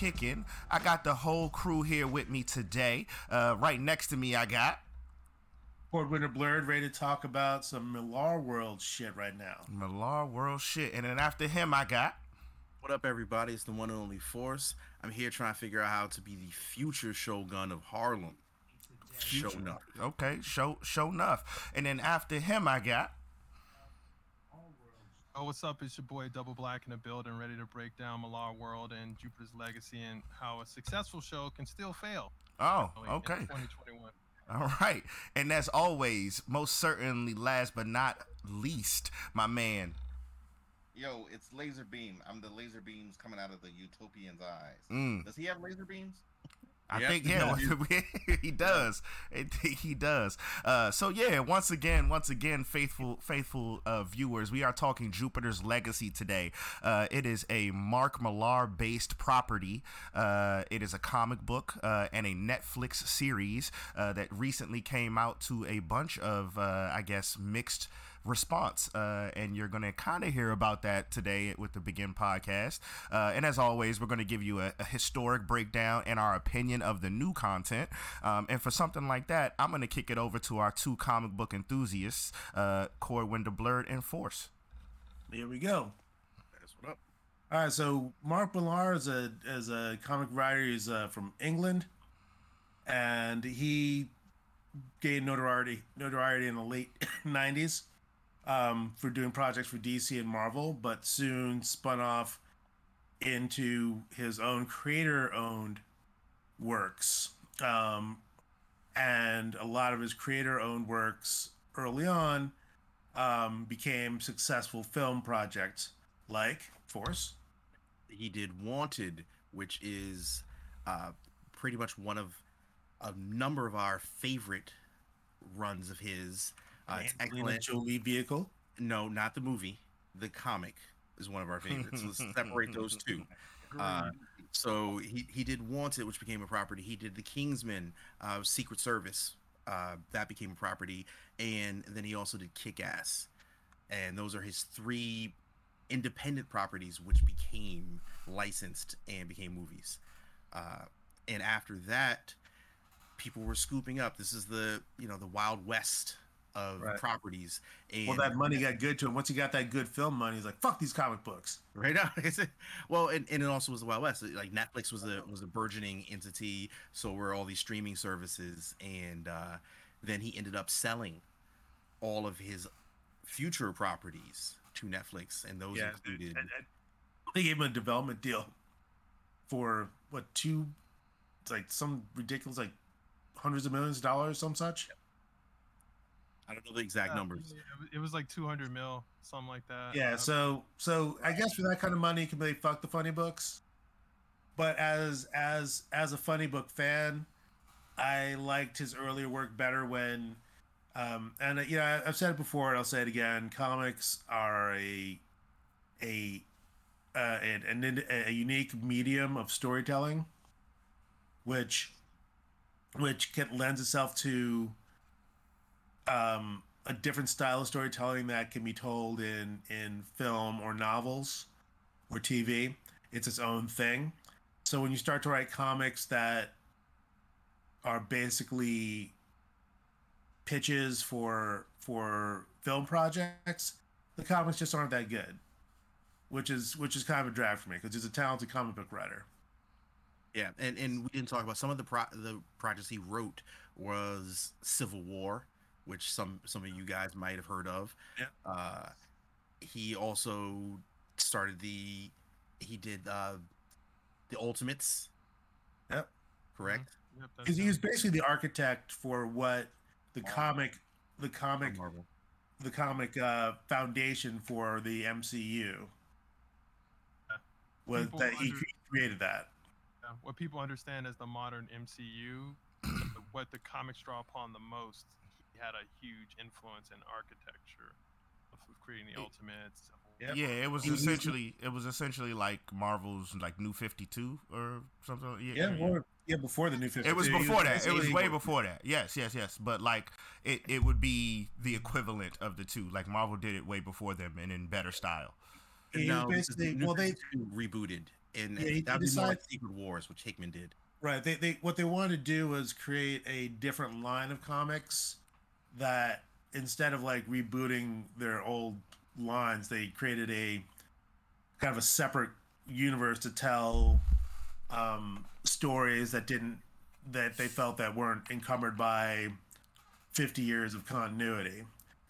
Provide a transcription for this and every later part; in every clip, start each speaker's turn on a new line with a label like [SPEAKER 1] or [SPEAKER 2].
[SPEAKER 1] kicking. I got the whole crew here with me today. Uh, right next to me, I got
[SPEAKER 2] Port Winter Blurred, ready to talk about some Millar World shit right now.
[SPEAKER 1] Millar World Shit. And then after him, I got.
[SPEAKER 3] What up, everybody? It's the one and only Force. I'm here trying to figure out how to be the future Shogun of Harlem. Sho'nuff.
[SPEAKER 1] Okay, show Sho'nuff. And then after him, I got.
[SPEAKER 4] Oh, what's up? It's your boy Double Black in the building, ready to break down Millar World and Jupiter's Legacy and how a successful show can still fail.
[SPEAKER 1] Oh, okay.
[SPEAKER 4] 2021.
[SPEAKER 1] All right. And as always, most certainly last but not least, my man.
[SPEAKER 5] Yo, it's laser beam. I'm the laser beams coming out of the utopian's eyes.
[SPEAKER 1] Mm.
[SPEAKER 5] Does he have laser beams?
[SPEAKER 1] I
[SPEAKER 3] Yep.
[SPEAKER 1] think yeah, he does. It, he does. Uh, so yeah, once again, once again, faithful, faithful uh, viewers, we are talking Jupiter's Legacy today. Uh, it is a Mark Millar based property. Uh, it is a comic book uh, and a Netflix series uh, that recently came out to a bunch of, uh, I guess, mixed response. Uh, and you're going to kind of hear about that today with the Begin podcast. Uh, and as always, we're going to give you a, a historic breakdown and our opinion of the new content. Um, and for something like that, I'm going to kick it over to our two comic book enthusiasts, uh, Core Window Blurred and Force.
[SPEAKER 2] Here we go.
[SPEAKER 3] That's what up.
[SPEAKER 2] All right, so Mark Millar is a is a comic writer. He's uh, from England, and he gained notoriety notoriety in the late '90s um, for doing projects for DC and Marvel, but soon spun off into his own creator-owned works. Um, and a lot of his creator-owned works early on um, became successful film projects like Force.
[SPEAKER 3] He did Wanted, which is uh, pretty much one of a number of our favorite runs of his. Uh, it's
[SPEAKER 2] Angelina. Jolie vehicle.
[SPEAKER 3] No, not the movie. The comic is one of our favorites. Let's separate those two. Uh, so he, he did Wanted, which became a property. He did The Kingsman, uh, Secret Service, uh, that became a property, and then he also did Kick Ass, and those are his three independent properties, which became licensed and became movies. Uh, and after that, people were scooping up. This is the you know the Wild West of
[SPEAKER 2] Right.
[SPEAKER 3] properties. And
[SPEAKER 2] Well, that money got good to him. Once he got that good film money, he's like, "Fuck these comic books."
[SPEAKER 3] right now well and, and it also was the wild west like netflix was a was a burgeoning entity so were all these streaming services and uh then he ended up selling all of his future properties to netflix and those
[SPEAKER 2] Yeah,
[SPEAKER 3] included
[SPEAKER 2] And, and they gave him a development deal for what two, like some ridiculous, like hundreds of millions of dollars, some such.
[SPEAKER 3] I don't know the exact
[SPEAKER 4] Yeah,
[SPEAKER 3] numbers
[SPEAKER 4] It, was- like 200 mil, something like that.
[SPEAKER 2] Yeah, so so I guess for that kind of money, you can really fuck the funny books. But as as as a funny book fan, I liked his earlier work better when, um, and uh, you know I've said it before and I'll say it again. Comics are a a uh, an, an, a unique medium of storytelling, which which can, lends itself to um, a different style of storytelling that can be told in in film or novels or TV. It's its own thing. So when you start to write comics that are basically pitches for for film projects, the comics just aren't that good. Which is which is kind of a drag for me because he's a talented comic book writer.
[SPEAKER 3] yeah and and we didn't talk about some of the pro the projects he wrote was civil war which some some of you guys might have heard of
[SPEAKER 2] Yeah.
[SPEAKER 3] uh he also started the he did uh the Ultimates.
[SPEAKER 2] Yep.
[SPEAKER 3] Correct.
[SPEAKER 4] Yep,
[SPEAKER 2] Because he was basically the architect for what the
[SPEAKER 5] Marvel.
[SPEAKER 2] comic, the comic,
[SPEAKER 3] Marvel.
[SPEAKER 2] the comic uh, foundation for the MCU. Was
[SPEAKER 4] People
[SPEAKER 2] that he
[SPEAKER 4] under-
[SPEAKER 2] created that?
[SPEAKER 4] Yeah, what people understand as the modern MCU, the- what the comics draw upon the most, he had a huge influence in architecture of creating the Ultimates. Civil
[SPEAKER 2] Yep.
[SPEAKER 1] Yeah, it was essentially it was essentially like Marvel's like New Fifty Two or something. Yeah,
[SPEAKER 2] Yeah, more, yeah, before the new 52.
[SPEAKER 1] It was
[SPEAKER 2] He
[SPEAKER 1] before that. It was way before that. Yes, yes, yes. But like it, it would be the equivalent of the two. Like Marvel did it way before them and in better style.
[SPEAKER 2] He was
[SPEAKER 3] No,
[SPEAKER 2] basically well, they
[SPEAKER 3] rebooted, and
[SPEAKER 2] Yeah, he-
[SPEAKER 3] that
[SPEAKER 2] he
[SPEAKER 3] would be more like
[SPEAKER 2] decided-
[SPEAKER 3] Secret Wars, which Hickman did.
[SPEAKER 2] Right. They, they what they wanted to do was create a different line of comics that instead of like rebooting their old lines, they created a kind of a separate universe to tell um, stories that didn't that they felt that weren't encumbered by 50 years of continuity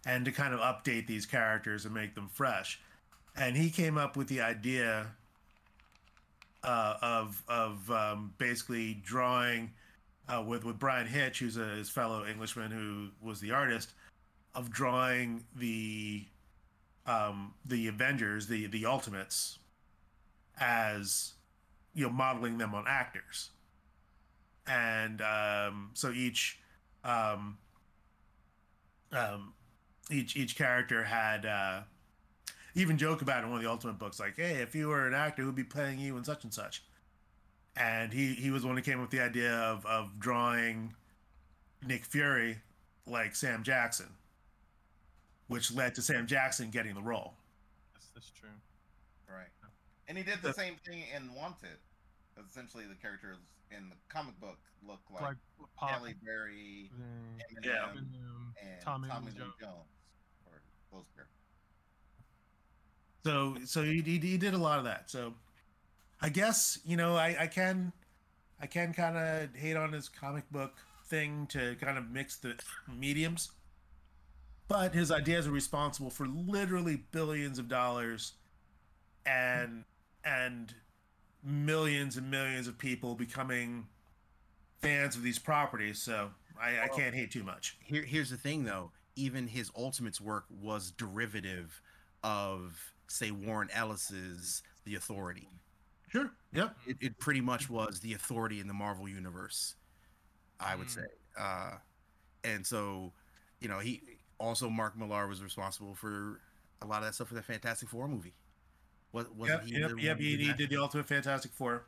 [SPEAKER 2] and to kind of update these characters and make them fresh. And he came up with the idea uh, of of um, basically drawing uh, with with Bryan Hitch, who's a his fellow Englishman who was the artist, of drawing the um, the Avengers, the the Ultimates, as you know, modeling them on actors, and um, so each um, um, each each character had. Uh, even joke about in one of the Ultimate books, like, "Hey, if you were an actor, who'd be playing you in such and such?" And he he was the one who came up with the idea of of drawing Nick Fury like Sam Jackson, which led to Sam Jackson getting the role.
[SPEAKER 4] That's, that's true.
[SPEAKER 5] Right. And he did the same thing in Wanted. Essentially, the characters in the comic book look like,
[SPEAKER 4] Like Pop,
[SPEAKER 5] Halle Berry,
[SPEAKER 4] then
[SPEAKER 5] Eminem,
[SPEAKER 2] Yeah.
[SPEAKER 4] Eminem,
[SPEAKER 5] and
[SPEAKER 4] Tommy
[SPEAKER 5] Tommy,
[SPEAKER 4] Lee
[SPEAKER 5] Lee
[SPEAKER 4] Jones.
[SPEAKER 5] Jones. Or those characters.
[SPEAKER 2] So so he, he, he did a lot of that. So I guess you know I, I can I can kind of hate on his comic book thing to kind of mix the mediums, but his ideas are responsible for literally billions of dollars, and and millions and millions of people becoming fans of these properties. So I, I can't hate too much.
[SPEAKER 3] Here, here's the thing, though. Even his Ultimates work was derivative of, say, Warren Ellis's The Authority.
[SPEAKER 2] Sure. Yep.
[SPEAKER 3] It, it pretty much was the authority in the Marvel universe, I would
[SPEAKER 4] Mm.
[SPEAKER 3] say. Uh, and so, you know, he also Mark Millar was responsible for a lot of that stuff for the Fantastic Four movie. What was
[SPEAKER 2] Yep.
[SPEAKER 3] he?
[SPEAKER 2] Yep.
[SPEAKER 3] the
[SPEAKER 2] Yep. He,
[SPEAKER 3] did
[SPEAKER 2] he did the Ultimate Fantastic Four.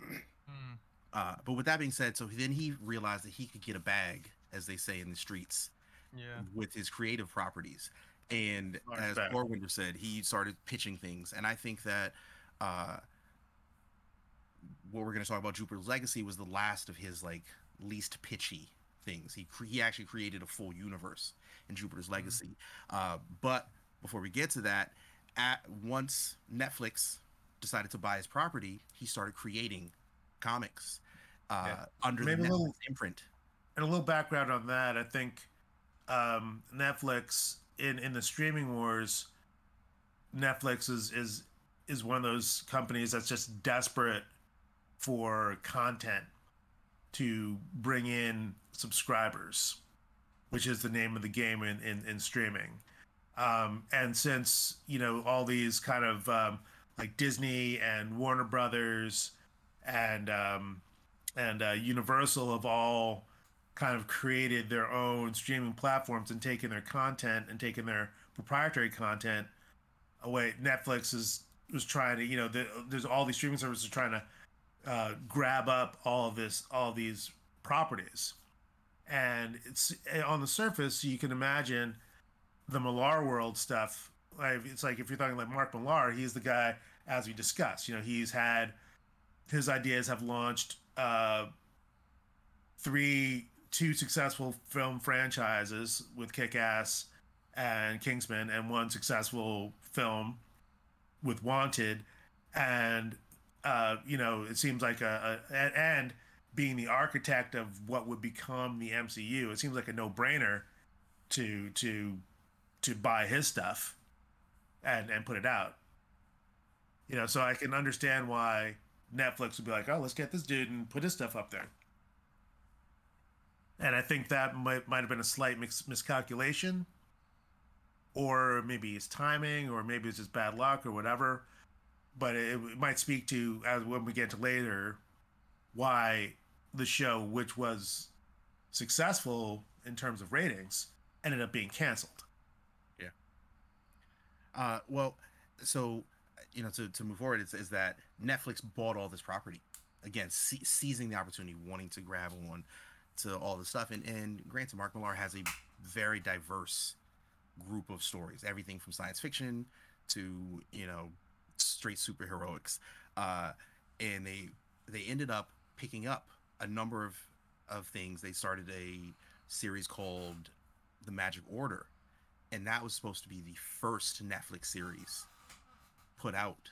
[SPEAKER 4] Hmm.
[SPEAKER 3] Uh, but with that being said, so then he realized that he could get a bag, as they say in the streets,
[SPEAKER 4] Yeah.
[SPEAKER 3] with his creative properties. And
[SPEAKER 2] Large
[SPEAKER 3] as
[SPEAKER 2] bag.
[SPEAKER 3] Said, he started pitching things. And I think that uh, what we're going to talk about, Jupiter's Legacy, was the last of his like least pitchy things. He cre- he actually created a full universe in Jupiter's Legacy. Uh, but before we get to that, at once Netflix decided to buy his property, he started creating comics uh,
[SPEAKER 2] Yeah.
[SPEAKER 3] under
[SPEAKER 2] Maybe
[SPEAKER 3] the Netflix
[SPEAKER 2] little-
[SPEAKER 3] imprint.
[SPEAKER 2] and a little background on that, I think um, Netflix in in the streaming wars, Netflix is is is one of those companies that's just desperate for content to bring in subscribers, which is the name of the game in in, in streaming. Um, and since you know all these kind of um, like Disney and Warner Brothers and um, and uh, Universal have all kind of created their own streaming platforms and taken their content and taken their proprietary content away. Netflix is was trying to, you know, the, there's all these streaming services trying to uh, grab up all of this, all these properties, and it's eh, on the surface you can imagine the Millar World stuff. Like it's like if you're talking like Mark Millar, he's the guy as we discussed. You know, he's had his ideas have launched uh, three two successful film franchises with Kick Ass and Kingsman, and one successful film with Wanted, and uh, you know it seems like a, a and, being the architect of what would become the MCU, it seems like a no brainer to to to buy his stuff and and put it out. You know, so I can understand why Netflix would be like, "Oh, let's get this dude and put his stuff up there." And I think that might might have been a slight mis- miscalculation, or maybe it's timing, or maybe it's just bad luck, or whatever. But it, it might speak to as when we get to later why the show, which was successful in terms of ratings, ended up being canceled. Yeah.
[SPEAKER 3] Uh, well, so you know, to, to move forward, is, that Netflix bought all this property again, se- seizing the opportunity, wanting to grab on to all the stuff. And and granted, Mark Millar has a very diverse group of stories, everything from science fiction to you know straight superheroics. Uh, and they they ended up picking up a number of of things. They started a series called The Magic Order, and that was supposed to be the first Netflix series put out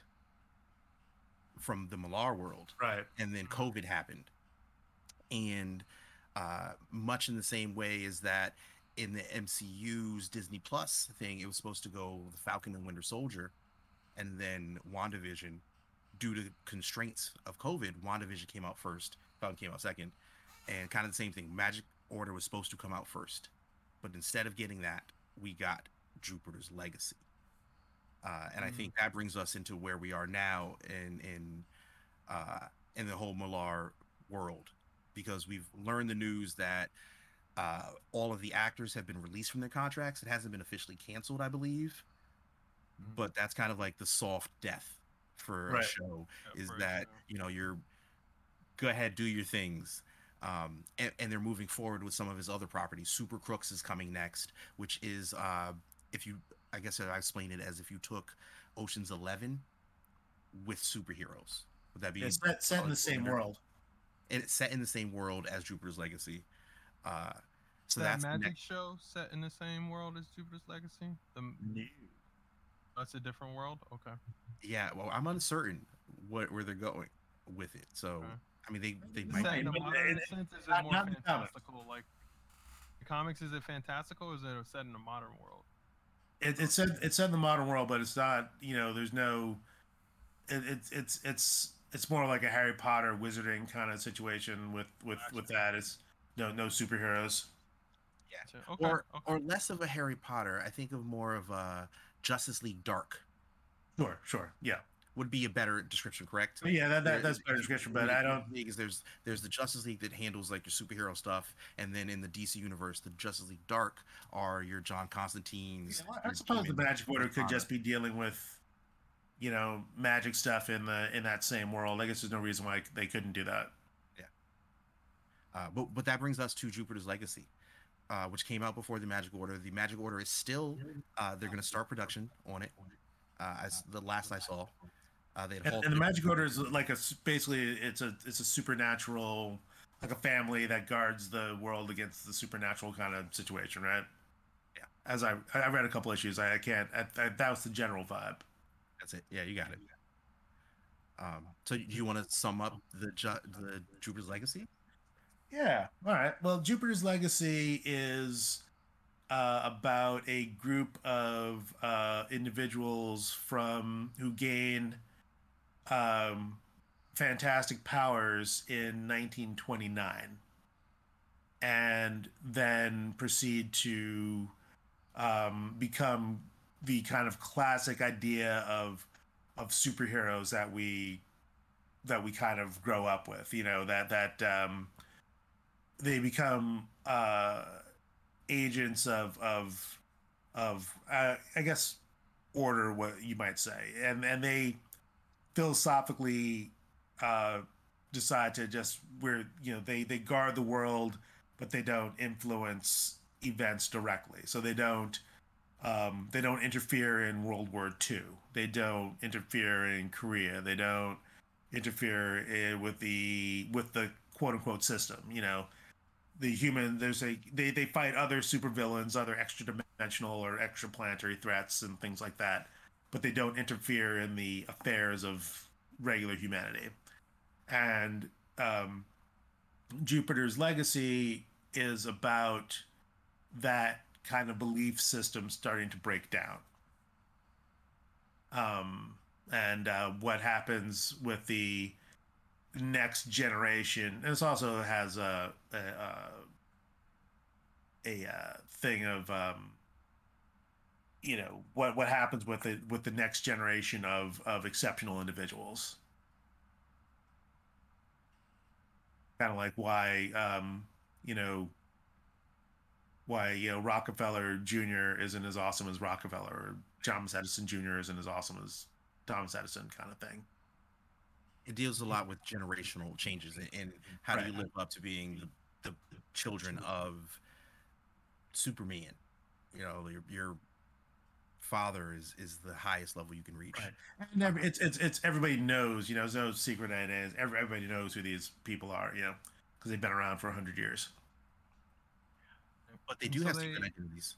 [SPEAKER 3] from the Millar world.
[SPEAKER 2] Right.
[SPEAKER 3] And then COVID happened. And uh, much in the same way as that in the MCU's Disney Plus thing, it was supposed to go The Falcon and Winter Soldier. And then WandaVision, due to constraints of COVID, WandaVision came out first, Falcon came out second. And kind of the same thing. Magic Order was supposed to come out first. But instead of getting that, we got Jupiter's Legacy. Uh, and I think that brings us into where we are now in in uh, in the whole Millar world, because we've learned the news that uh, all of the actors have been released from their contracts. It hasn't been officially canceled, I believe, but that's kind of like the soft death for
[SPEAKER 2] Right.
[SPEAKER 3] a show.
[SPEAKER 4] Yeah,
[SPEAKER 3] is that you know you're go ahead do your things. Um, and, and they're moving forward with some of his other properties. Super Crooks is coming next, which is uh, if you I guess I explain it as if you took Ocean's Eleven with superheroes. Would that be
[SPEAKER 2] It's set, set in the same world.
[SPEAKER 3] And it's set in the same world as Jupiter's Legacy. Uh, so
[SPEAKER 4] that
[SPEAKER 3] that's
[SPEAKER 4] magic
[SPEAKER 3] next-
[SPEAKER 4] show set in the same world as Jupiter's Legacy? The, that's oh, a different world. Okay.
[SPEAKER 3] yeah. Well, I'm uncertain what where they're going with it. So
[SPEAKER 4] Okay.
[SPEAKER 3] I mean, they they
[SPEAKER 4] Is
[SPEAKER 3] might
[SPEAKER 4] that in a modern
[SPEAKER 2] it-
[SPEAKER 4] sense? Is it
[SPEAKER 2] not-
[SPEAKER 4] more
[SPEAKER 2] not the
[SPEAKER 4] fantastical? Like the comics, is it fantastical? or Is it set in a modern world?
[SPEAKER 2] It, it's set it's set in the modern world, but it's not. You know, there's no. It, it's it's it's it's more like a Harry Potter wizarding kind of situation with with with that. It's no no superheroes.
[SPEAKER 4] So- Okay.
[SPEAKER 3] or
[SPEAKER 4] okay.
[SPEAKER 3] or less of a Harry Potter. I think of more of a Justice League Dark
[SPEAKER 2] Sure, sure, yeah,
[SPEAKER 3] would be a better description, correct?
[SPEAKER 2] Yeah. That, that that's a better description, but I don't.
[SPEAKER 3] Because there's there's the Justice League that handles like your superhero stuff, and then in the DC universe, the Justice League Dark are your John Constantine's.
[SPEAKER 2] I
[SPEAKER 3] your
[SPEAKER 2] suppose the
[SPEAKER 3] Demon,
[SPEAKER 2] Magic Order could
[SPEAKER 3] Connor.
[SPEAKER 2] just be dealing with, you know, magic stuff in the in that same world. I guess there's no reason why they couldn't do that.
[SPEAKER 3] Uh, but but that brings us to Jupiter's Legacy, uh, which came out before the Magic Order. The Magic Order is still uh, they're going to start production on it. Uh, as the last I saw, uh, they had
[SPEAKER 2] And, and the. Magic Order is like a basically it's a it's a supernatural like a family that guards the world against the supernatural kind of situation, right?
[SPEAKER 3] Yeah.
[SPEAKER 2] As I I read a couple issues, I, I can't. I, I, that was the general vibe.
[SPEAKER 3] That's it. Yeah, you got it. Um, so do you want to sum up the the Jupiter's Legacy?
[SPEAKER 2] Yeah. All right. Well, Jupiter's Legacy is uh, about a group of uh, individuals from who gain um, fantastic powers in 1929, and then proceed to um, become the kind of classic idea of of superheroes that we that we kind of grow up with. You know that that um, they become uh, agents of of of uh, I guess order, what you might say, and and they philosophically uh, decide to just where you know they they guard the world, but they don't influence events directly. So they don't um, they don't interfere in World War II. They don't interfere in Korea. They don't interfere in, with the with the quote unquote system. You know, the human there's a they they fight other supervillains, other extra dimensional or extraplanetary threats and things like that, but they don't interfere in the affairs of regular humanity. And um, Jupiter's legacy is about that kind of belief system starting to break down. um, and uh, what happens with the next generation. And this also has a a, a, a uh, thing of um, you know what what happens with it with the next generation of of exceptional individuals. Kind of like why um, you know why you know Rockefeller Jr. isn't as awesome as Rockefeller, or Thomas Edison Jr. isn't as awesome as Thomas Edison, kind of thing.
[SPEAKER 3] It deals a lot with generational changes and, and how do you live up to being the, the children of Superman. You know, your your father is is the highest level you can reach.
[SPEAKER 2] Right. And every, uh-huh. it's it's it's everybody knows, you know, there's no secret that it is. Every, everybody knows who these people are, you know, because they've been around for hundred years.
[SPEAKER 3] But they do
[SPEAKER 4] so
[SPEAKER 3] have
[SPEAKER 4] they-
[SPEAKER 3] secret identities.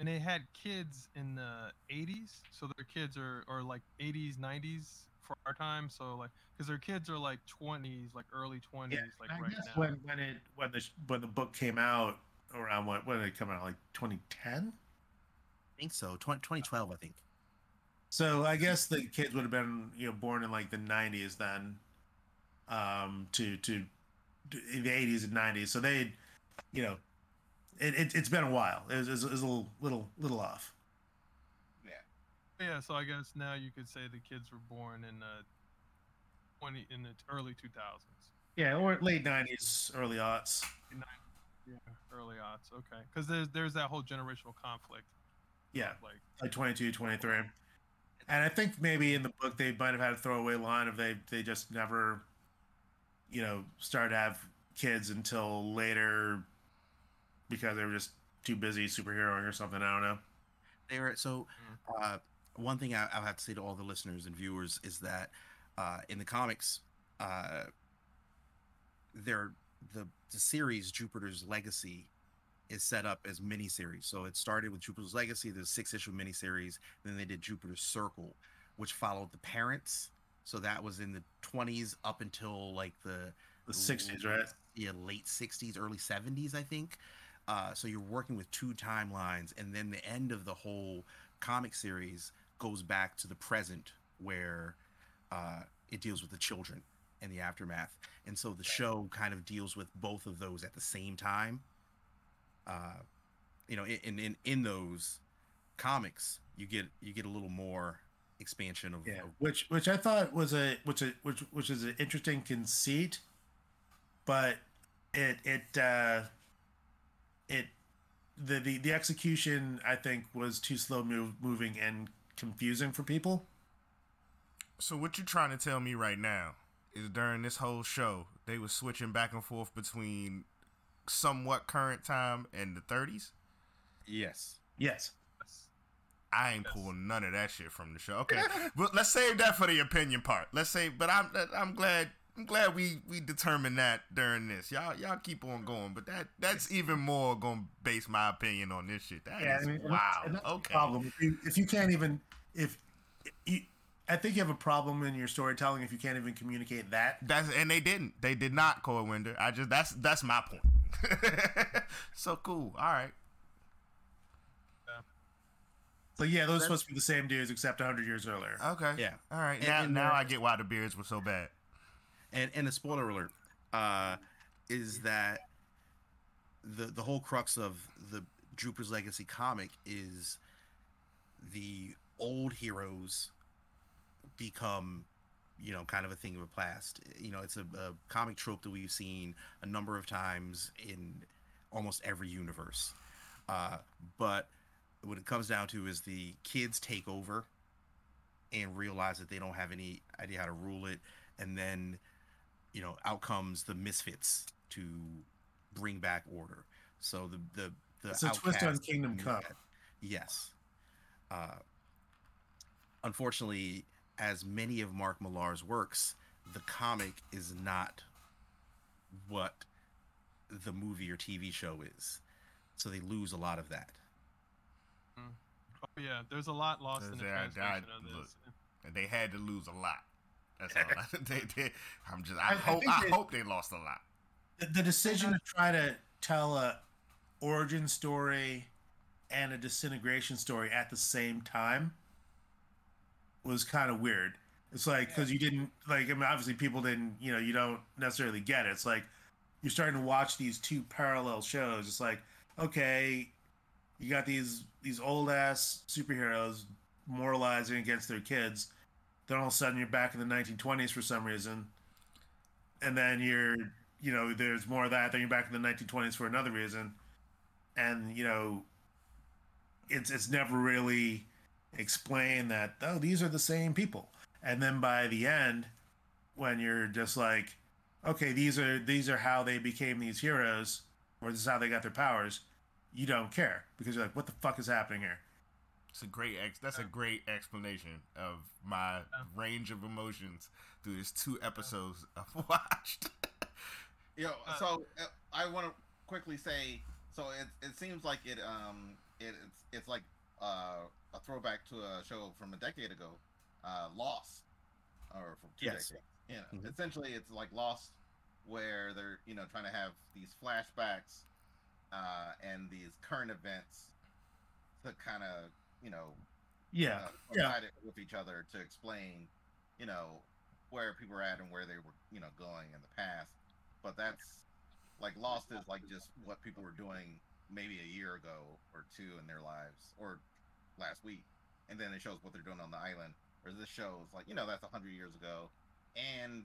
[SPEAKER 4] and they had kids in the 80s so their kids are or like 80s 90s for our time so like because their kids are like 20s like early 20s like
[SPEAKER 2] I
[SPEAKER 4] right
[SPEAKER 2] guess
[SPEAKER 4] now
[SPEAKER 2] when when it when the when the book came out around what when did it come out like 2010?
[SPEAKER 3] I think so. 20, 2012, I think.
[SPEAKER 2] So I guess the kids would have been you know born in like the 90s then, um, to to to in the 80s and 90s. So they, you know, it, it it's been a while. It it was, it was a little little little off.
[SPEAKER 4] Yeah so i guess now you could say the kids were born in the 20 in the early 2000s
[SPEAKER 2] Yeah, or late 90s, early aughts.
[SPEAKER 4] yeah early odds okay because there's there's that whole generational conflict
[SPEAKER 2] Yeah,
[SPEAKER 4] like
[SPEAKER 2] like 22, 23. And I think maybe in the book they might have had a throwaway line of they they just never, you know, started to have kids until later because they were just too busy superheroing or something. I don't know.
[SPEAKER 3] They were so uh, one thing I, I'll have to say to all the listeners and viewers is that uh, in the comics, uh, there the the series Jupiter's Legacy is set up as miniseries. So it started with Jupiter's Legacy, the six issue miniseries. Then they did Jupiter's Circle, which followed the parents. So that was in the 20s up until like the
[SPEAKER 2] The 60s, right?
[SPEAKER 3] yeah, late 60s, early 70s, I think. Uh, so you're working with two timelines, and then the end of the whole comic series goes back to the present, where uh, it deals with the children and the aftermath. And so the show kind of deals with both of those at the same time. Uh, you know, in in in those comics, you get you get a little more expansion of,
[SPEAKER 2] Yeah,
[SPEAKER 3] of
[SPEAKER 2] which which I thought was a which a which which is an interesting conceit, but it it uh, it the, the the execution I think was too slow move, moving and confusing for people.
[SPEAKER 1] So what you're trying to tell me right now is during this whole show they were switching back and forth between somewhat current time and the 30s.
[SPEAKER 3] yes.
[SPEAKER 2] Yes,
[SPEAKER 1] I ain't
[SPEAKER 4] Yes.
[SPEAKER 1] pulling none of that shit from the show. Okay, but let's save that for the opinion part. Let's say, but I'm I'm glad I'm glad we we determined that during this. Y'all y'all keep on going, but that that's even more gonna base my opinion on this shit. That is
[SPEAKER 2] yeah, I mean, and
[SPEAKER 1] wow.
[SPEAKER 2] that's- and that's
[SPEAKER 1] okay,
[SPEAKER 2] Problem if you, if you can't even if you, I think you have a problem in your storytelling if you can't even communicate that.
[SPEAKER 1] that's and they didn't. They did not, Core Winder. I just that's that's my point. so cool. All right.
[SPEAKER 2] So yeah, those are supposed to be the same dudes except hundred years earlier.
[SPEAKER 1] Okay.
[SPEAKER 3] Yeah.
[SPEAKER 1] All right.
[SPEAKER 3] And-
[SPEAKER 1] Now
[SPEAKER 3] and
[SPEAKER 1] now I get why the beards were so bad.
[SPEAKER 3] And and a spoiler alert uh is that the the whole crux of the Jupiter's Legacy comic is the old heroes become you know kind of a thing of the past. You know it's a, a comic trope that we've seen a number of times in almost every universe. Uh but what it comes down to is the kids take over and realize that they don't have any idea how to rule it. And then you know out comes the misfits to bring back order. So the the the
[SPEAKER 2] It's a twist on Kingdom
[SPEAKER 3] knew
[SPEAKER 2] Come.
[SPEAKER 3] that. yes. Uh unfortunately as many of mark millar's works the comic is not what the movie or tv show is. So they lose a lot of that.
[SPEAKER 4] Oh yeah. There's a lot lost in the
[SPEAKER 1] There's- I- I-
[SPEAKER 4] translation of this.
[SPEAKER 1] And they had to lose a lot. That's all. I, they, they, I'm just. I,
[SPEAKER 2] I- I
[SPEAKER 1] hope.
[SPEAKER 2] think
[SPEAKER 1] I
[SPEAKER 2] they-
[SPEAKER 1] hope they lost a lot.
[SPEAKER 2] the, the decision to try to tell a origin story and a disintegration story at the same time was kind of weird. It's like because you didn't like. I mean, obviously, people didn't. You know, you don't necessarily get it. It's like you're starting to watch these two parallel shows. It's like, okay, you got these these old ass superheroes moralizing against their kids. Then all of a sudden, you're back in the 1920s for some reason, and then you're, you know, there's more of that. Then you're back in the 1920s for another reason, and you know, it's it's never really explained that oh these are the same people. And then by the end when you're just like okay these are these are how they became these heroes or this is how they got their powers you don't care because you're like what the fuck is happening here
[SPEAKER 1] It's a great ex. That's a great explanation of my range of emotions through these two episodes I've watched.
[SPEAKER 5] Yo,
[SPEAKER 4] Uh,
[SPEAKER 5] so uh, I want to quickly say, so it it seems like it um it, it's it's like uh, a throwback to a show from a decade ago, uh, Lost, or from two
[SPEAKER 2] Yes.
[SPEAKER 5] decades. Yeah,
[SPEAKER 3] Mhm.
[SPEAKER 5] essentially it's like Lost, where they're you know trying to have these flashbacks, uh, and these current events to kind of you know
[SPEAKER 2] yeah
[SPEAKER 5] uh,
[SPEAKER 2] yeah.
[SPEAKER 5] with each other to explain, you know, where people were at and where they were, you know, going in the past. But that's like Lost is like just what people were doing maybe a year ago or two in their lives or last week, and then it shows what they're doing on the island. Or this show is like, you know, that's a hundred years ago, and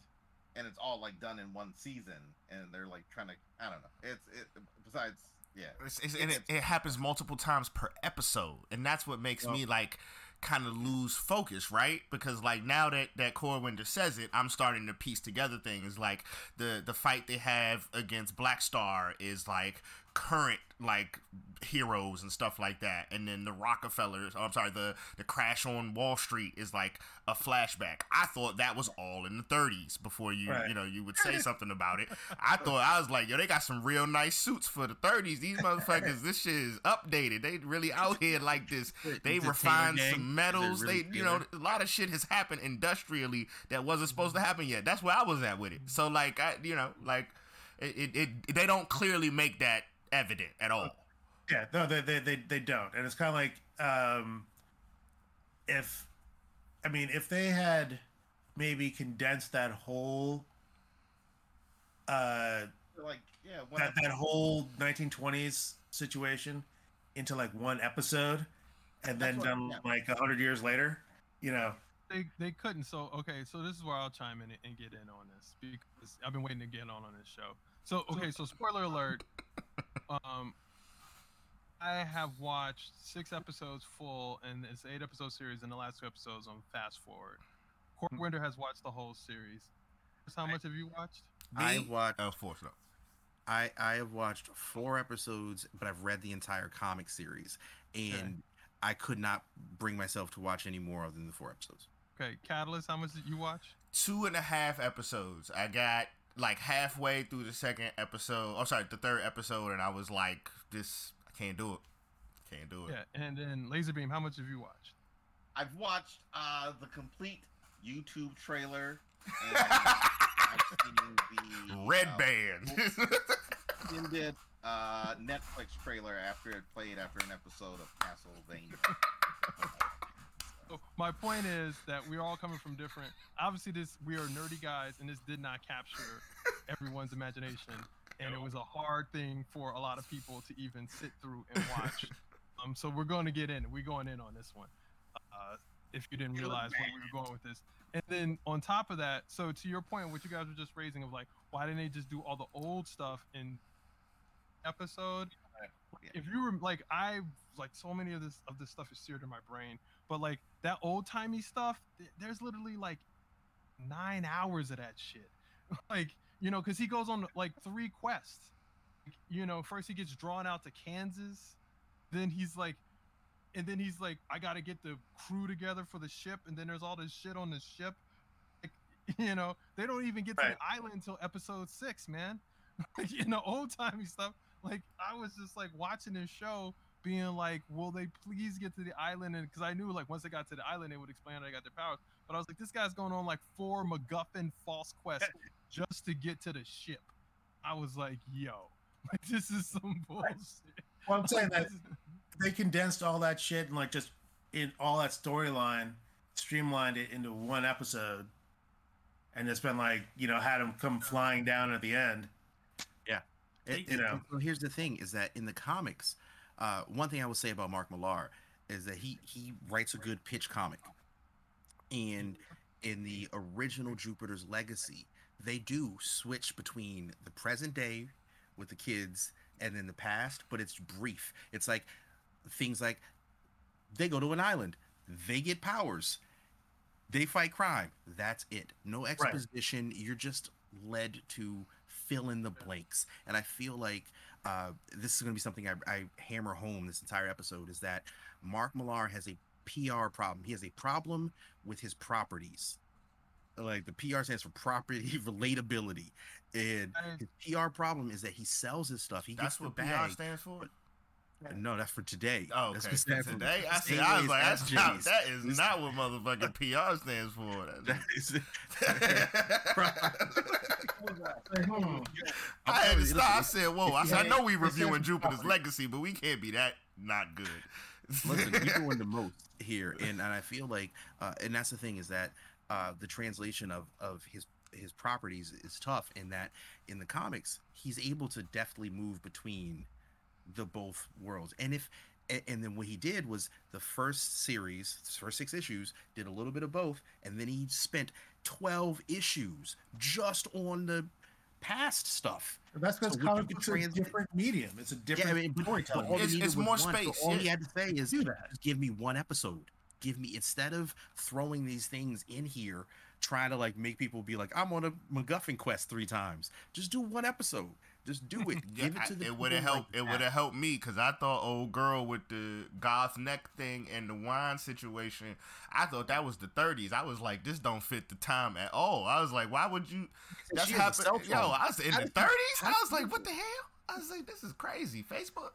[SPEAKER 5] and it's all like done in one season, and they're like trying to, I don't know. It's it besides, yeah,
[SPEAKER 1] It's, it's, and it, it happens multiple times per episode, and that's what makes me like kind of lose focus, right? Because like now that that Corwinder says it, I'm starting to piece together things. Like the the fight they have against Black Star is like current like heroes and stuff like that, and then the Rockefellers. Oh, I'm sorry, the the crash on Wall Street is like a flashback. I thought that was all in the 30s before you
[SPEAKER 2] Right.
[SPEAKER 1] you know you would say something about it. I thought I was like, yo, they got some real nice suits for the 30s. These motherfuckers, this shit is updated. They really out here like this. They refined some metals.
[SPEAKER 3] Really
[SPEAKER 1] they, you know, a lot of shit has happened industrially that wasn't supposed to happen yet. That's where I was at with it. So like, I, you know, like it, it, it they don't clearly make that evident at all.
[SPEAKER 2] Yeah, no, they they they, they don't, and it's kind of like um, if, I mean, if they had maybe condensed that whole, uh,
[SPEAKER 5] like yeah, one
[SPEAKER 2] that that whole 1920s situation into like one episode, and then
[SPEAKER 5] what-
[SPEAKER 2] done
[SPEAKER 5] yeah.
[SPEAKER 2] like a hundred years later, you know,
[SPEAKER 4] they they couldn't. So okay, so this is where I'll chime in and get in on this because I've been waiting to get on on this show. So okay, so spoiler alert. I have watched six episodes full, and it's an eight episode series, and the last two episodes on fast forward. Court mm. Winter has watched the whole series. Chris, How much have you watched?
[SPEAKER 3] I
[SPEAKER 1] Me?
[SPEAKER 3] watched.
[SPEAKER 1] Uh, oh, force no.
[SPEAKER 3] I I have watched four episodes, but I've read the entire comic series, and I could not bring myself to watch any more than the four episodes.
[SPEAKER 4] Okay, Catalyst, how much did you watch?
[SPEAKER 1] two and a half episodes. I got like halfway through the second episode. Oh, sorry, the third episode, and I was like, "This, I can't do it. Can't do it."
[SPEAKER 4] Yeah, and then Laserbeam, how much have you watched?
[SPEAKER 5] I've watched uh, the complete YouTube trailer. And I've seen the
[SPEAKER 1] Red
[SPEAKER 5] uh,
[SPEAKER 1] Band.
[SPEAKER 5] extended uh, Netflix trailer after it played after an episode of Castlevania.
[SPEAKER 4] So my point is that we're all coming from different. Obviously, this we are nerdy guys, and this did not capture everyone's imagination, and it was a hard thing for a lot of people to even sit through and watch. um, so we're going to get in. We're going in on this one. Uh, if you didn't realize where we were going with this, and then on top of that, so to your point, what you guys were just raising of like, why didn't they just do all the old stuff in episode? If you were like, I like so many of this of this stuff is seared in my brain, but like that old timey stuff, th- there's literally like nine hours of that shit. like, you know, because he goes on like three quests. Like, you know, first he gets drawn out to Kansas, then he's like, and then he's like, I gotta get the crew together for the ship, and then there's all this shit on the ship. Like, you know, they don't even get to
[SPEAKER 2] Right.
[SPEAKER 4] the island until episode six, man. like in the old timey stuff, like I was just like watching this show being like, will they please get to the island? And because I knew like once they got to the island, they would explain how they got their powers. But I was like, this guy's going on like four MacGuffin false quests just to get to the ship. I was like, yo, like this is some bullshit.
[SPEAKER 2] well, I'm saying that they condensed all that shit and like just in all that storyline streamlined it into one episode, and it's been like you know had him come flying down at the end.
[SPEAKER 3] It-
[SPEAKER 2] you know.
[SPEAKER 3] well, here's the thing: is that in the comics, uh, one thing I will say about Mark Millar is that he he writes a good pitch comic, and in the original Jupiter's Legacy, they do switch between the present day with the kids and then the past, but it's brief. It's like things like they go to an island, they get powers, they fight crime. That's it. No exposition. You're just led to fill in the blanks. And I feel like uh, this is going to be something I, I hammer home this entire episode is that Mark Millar has a PR problem. He has a problem with his properties. Like the PR stands for property relatability. And his PR problem is that he sells his stuff. He
[SPEAKER 1] That's
[SPEAKER 3] gets the
[SPEAKER 1] what PR stands for.
[SPEAKER 3] No, that's for today.
[SPEAKER 1] Oh,
[SPEAKER 3] That's
[SPEAKER 1] okay.
[SPEAKER 3] for
[SPEAKER 1] Today, I said,
[SPEAKER 3] Stay
[SPEAKER 1] I was like, that's not, that is not what motherfucking PR stands for.
[SPEAKER 3] That is-.
[SPEAKER 1] I had to stop. I said, "Whoa!" I said, "I know we reviewing Jupiter's. Legacy, but we can't be that not good."
[SPEAKER 3] Listen, you're doing the most here, and, and I feel like, uh, and that's the thing is that uh, the translation of of his his properties is tough. In that, in the comics, he's able to deftly move between the both worlds, and if and then what he did was the first series, the first six issues, did a little bit of both, and then he spent twelve issues just on the past stuff.
[SPEAKER 2] That's because
[SPEAKER 3] So would
[SPEAKER 2] comic books are a different medium. It's a different
[SPEAKER 3] Yeah, I mean, but, but
[SPEAKER 2] storytelling.
[SPEAKER 1] It's- it's more
[SPEAKER 3] one, so
[SPEAKER 1] space,
[SPEAKER 3] all
[SPEAKER 1] yeah.
[SPEAKER 3] he had to say is
[SPEAKER 2] Do that.
[SPEAKER 3] just give me one episode. Give me instead of throwing these things in here, trying to like make people be like, I'm on a MacGuffin quest three times. Just do one episode. Just do it.
[SPEAKER 1] Yeah,
[SPEAKER 3] give it to the.
[SPEAKER 1] it would have helped.
[SPEAKER 3] like
[SPEAKER 1] it would have helped me because I thought old girl with the goth neck thing and the wine situation. I thought that was the 30s. I was like, this don't fit the time at all. I was like, why would you? That's
[SPEAKER 3] she has a
[SPEAKER 1] happened.
[SPEAKER 3] cell
[SPEAKER 1] Yo. I was in
[SPEAKER 3] How
[SPEAKER 1] the
[SPEAKER 3] did you-
[SPEAKER 1] 30s.
[SPEAKER 3] how
[SPEAKER 1] I was like, what the hell? I was like, this is crazy. Facebook.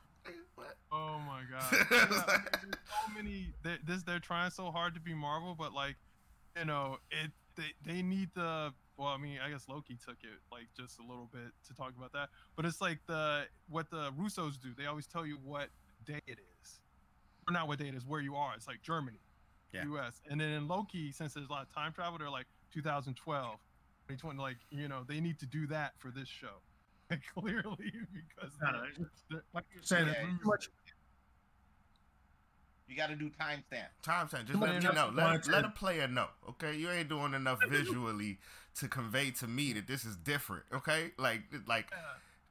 [SPEAKER 1] What?
[SPEAKER 4] Oh my god. Yeah, there's so many. They, this they're trying so hard to be Marvel, but like, you know, it they they need the. Well, I mean, I guess Loki took it like just a little bit to talk about that, but it's like the what the Russos do. They always tell you what day it is, or not what day it is, where you are. It's like Germany,
[SPEAKER 3] Yeah.
[SPEAKER 4] U.S. And then in Loki, since there's a lot of time travel, they're like 2012, 2020. Like you know, they need to do that for this show. Clearly, because
[SPEAKER 2] No, no,
[SPEAKER 4] the-
[SPEAKER 2] it's just- like you're saying,
[SPEAKER 5] Yeah.
[SPEAKER 2] too much
[SPEAKER 5] You got to do timestamp.
[SPEAKER 1] Time time. Just
[SPEAKER 2] Come
[SPEAKER 1] let
[SPEAKER 2] on,
[SPEAKER 1] me
[SPEAKER 2] just
[SPEAKER 1] know. Let, let a player know. Okay, you ain't doing enough visually to convey to me that this is different. Okay, like like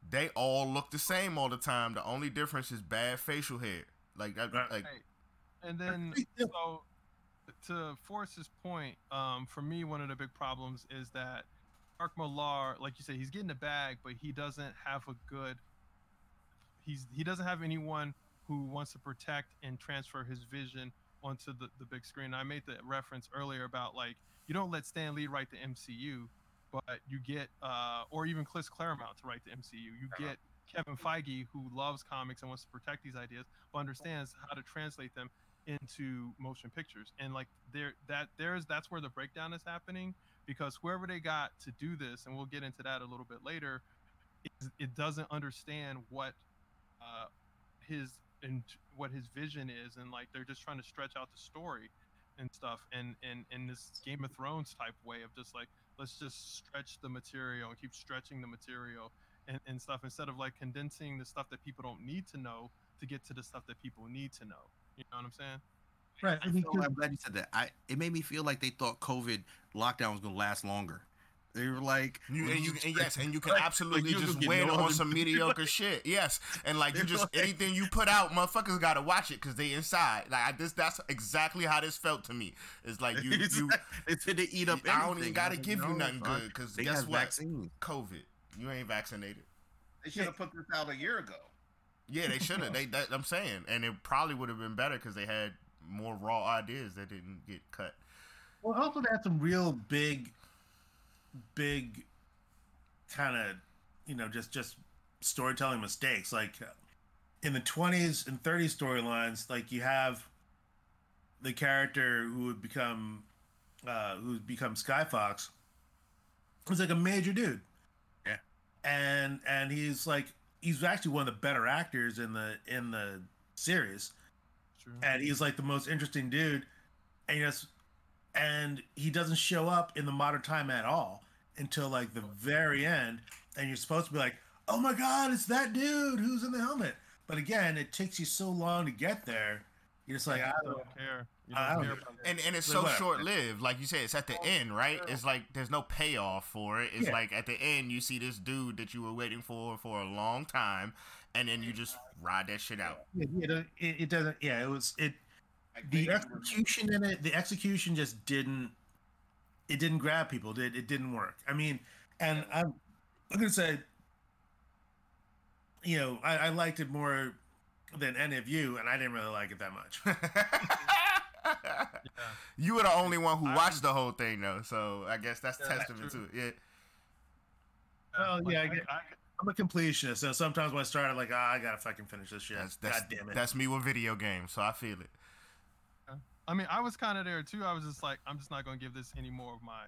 [SPEAKER 1] they all look the same all the time. The only difference is bad facial hair. Like that.
[SPEAKER 2] Right.
[SPEAKER 1] Like
[SPEAKER 4] And then so to Forrest's point, um, for me one of the big problems is that Mark Millar, like you said, he's getting the bag, but he doesn't have a good he's he doesn't have anyone who wants to protect and transfer his vision onto the, the big screen. I made the reference earlier about like you don't let Stan Lee write the MCU, but you get uh or even Chris Claremont to write the MCU. You get Kevin Feige who loves comics and wants to protect these ideas, but understands how to translate them into motion pictures. And like there that there's that's where the breakdown is happening because whoever they got to do this, and we'll get into that a little bit later, is, it doesn't understand what uh, his and what his vision is, and like they're just trying to stretch out the story and stuff, and and in this Game of Thrones type way of just like let's just stretch the material and keep stretching the material and, and stuff instead of like condensing the stuff that people don't need to know to get to the stuff that people need to know. You know what I'm saying?
[SPEAKER 2] right.
[SPEAKER 3] I feel- I'm glad you said that. I it made me feel like they thought COVID lockdown was gonna last longer. They were like,
[SPEAKER 1] You, and you and yes, and you can
[SPEAKER 3] like- like
[SPEAKER 1] absolutely
[SPEAKER 3] you
[SPEAKER 1] just
[SPEAKER 3] get
[SPEAKER 1] wait on some mediocre shit. Yes, and like you just anything you put out, motherfuckers got to watch it because they inside. Like I, this, that's exactly how this felt to me. It's like you,
[SPEAKER 3] it's
[SPEAKER 1] you.
[SPEAKER 3] like- it's fit to eat up.
[SPEAKER 1] I don't even gotta
[SPEAKER 3] I was
[SPEAKER 1] give you nothing good because
[SPEAKER 3] They
[SPEAKER 1] guess
[SPEAKER 3] have
[SPEAKER 1] what?
[SPEAKER 3] vaccines.
[SPEAKER 1] COVID. You ain't vaccinated.
[SPEAKER 5] They should have put this out a year ago.
[SPEAKER 1] Yeah, they should have. they, that, I'm saying, and it probably would have been better because they had more raw ideas that didn't get cut.
[SPEAKER 2] Well, also they had some real big, big, kind of, you know, just just storytelling mistakes. Like in the twenties and thirties storylines, like you have the character who would become, uh, who would become Skyfox. He's like a major dude.
[SPEAKER 3] Yeah.
[SPEAKER 2] And and he's like he's actually one of the better actors in the in the series
[SPEAKER 4] True.
[SPEAKER 2] and he's like the most interesting dude and you know and he doesn't show up in the modern time at all until like the very end, and you're supposed to be like, "Oh my God, it's that dude who's in the helmet." But again, it takes you so long to get there. You're just like, I don't.
[SPEAKER 4] don't care.
[SPEAKER 2] I
[SPEAKER 4] don't
[SPEAKER 2] don't
[SPEAKER 4] care
[SPEAKER 2] care.
[SPEAKER 4] about that.
[SPEAKER 1] and and it's so short lived. Like you said, it's at the oh, end, right? It's like there's no payoff for it. It's
[SPEAKER 2] Yeah.
[SPEAKER 1] like at the end you see this dude that you were waiting for for a long time, and then you just ride that shit out.
[SPEAKER 2] It, it, it doesn't. Yeah, it was it.
[SPEAKER 5] Like,
[SPEAKER 2] The execution in it, the execution just didn't. It didn't grab people. Did it didn't work? I mean, and I'm, I'm gonna say. You know, I, I liked it more than any of you, and I didn't really like it that much.
[SPEAKER 1] You were the only one who
[SPEAKER 4] I-
[SPEAKER 1] watched the whole thing though, so I guess that's
[SPEAKER 4] Yeah,
[SPEAKER 1] testament
[SPEAKER 4] true.
[SPEAKER 1] to it.
[SPEAKER 2] Well,
[SPEAKER 4] Like,
[SPEAKER 2] yeah, I get-
[SPEAKER 4] I-
[SPEAKER 2] I'm a completionist, so sometimes when I start, I'm like, ah, I gotta fucking finish this shit.
[SPEAKER 1] Yeah, that's that's,
[SPEAKER 2] God damn it.
[SPEAKER 1] that's me with video games, so I feel it.
[SPEAKER 4] I mean, I was kind of there too. I was just like, I'm just not gonna give this any more of my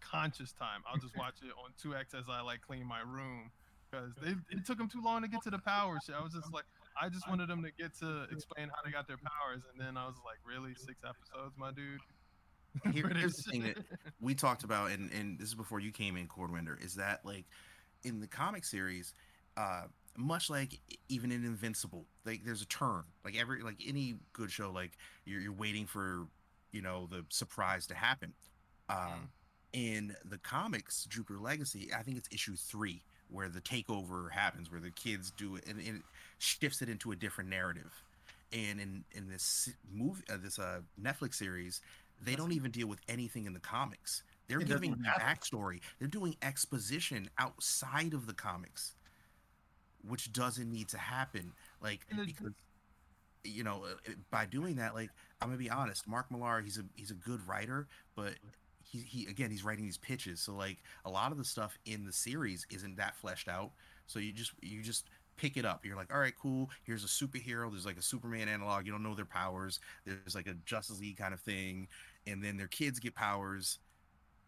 [SPEAKER 4] conscious time. I'll just watch it on 2x as I like clean my room because it took them too long to get to the power shit. I was just like, I just wanted them to get to explain how they got their powers, and then I was like, really, six episodes, my dude.
[SPEAKER 3] Here- here's the thing that we talked about, and, and this is before you came in, Cordwinder, is that like in the comic series, uh, much like even in Invincible, like there's a turn. Like every like any good show, like you're you're waiting for you know the surprise to happen. Um, in the comics, Jupiter Legacy, I think it's issue three where the takeover happens, where the kids do it, and, and it shifts it into a different narrative. And in in this movie, uh, this uh, Netflix series, they don't even deal with anything in the comics. They're
[SPEAKER 2] It
[SPEAKER 3] giving backstory. They're doing exposition outside of the comics, which doesn't need to happen. Like because you know, uh, by doing that, like I'm gonna be honest, Mark Millar, he's a he's a good writer, but he, he again he's writing these pitches, so like a lot of the stuff in the series isn't that fleshed out. So you just you just pick it up. You're like, all right, cool. Here's a superhero. There's like a Superman analog. You don't know their powers. There's like a Justice League kind of thing, and then their kids get powers.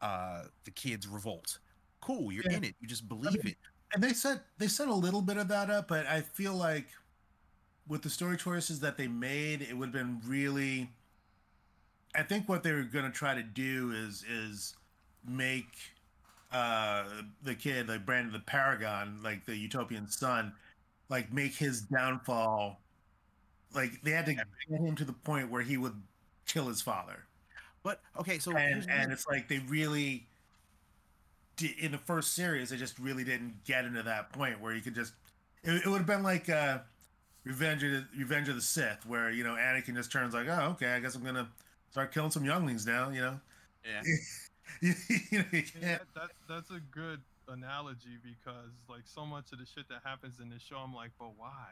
[SPEAKER 3] Uh, the kids revolt. Cool, you're
[SPEAKER 2] Yeah.
[SPEAKER 3] in it. You just believe
[SPEAKER 2] mean,
[SPEAKER 3] it.
[SPEAKER 2] And they set they set a little bit of that up, but I feel like with the story choices that they made, it would have been really. I think what they were going to try to do is is make uh the kid like Brandon the Paragon, like the utopian son, like make his downfall. Like they had to get him to the point where he would kill his father
[SPEAKER 3] But okay, so
[SPEAKER 2] and and it's like they really in the first series they just really didn't get into that point where you could just it, it would have been like uh revenge of the, revenge of the sith where you know anakin just turns like oh okay i guess i'm gonna start killing some younglings now you know
[SPEAKER 3] yeah.
[SPEAKER 2] you, know, you
[SPEAKER 4] Yeah,
[SPEAKER 2] can't
[SPEAKER 4] that, that's a good analogy because like so much of the shit that happens in the show, I'm like, but why?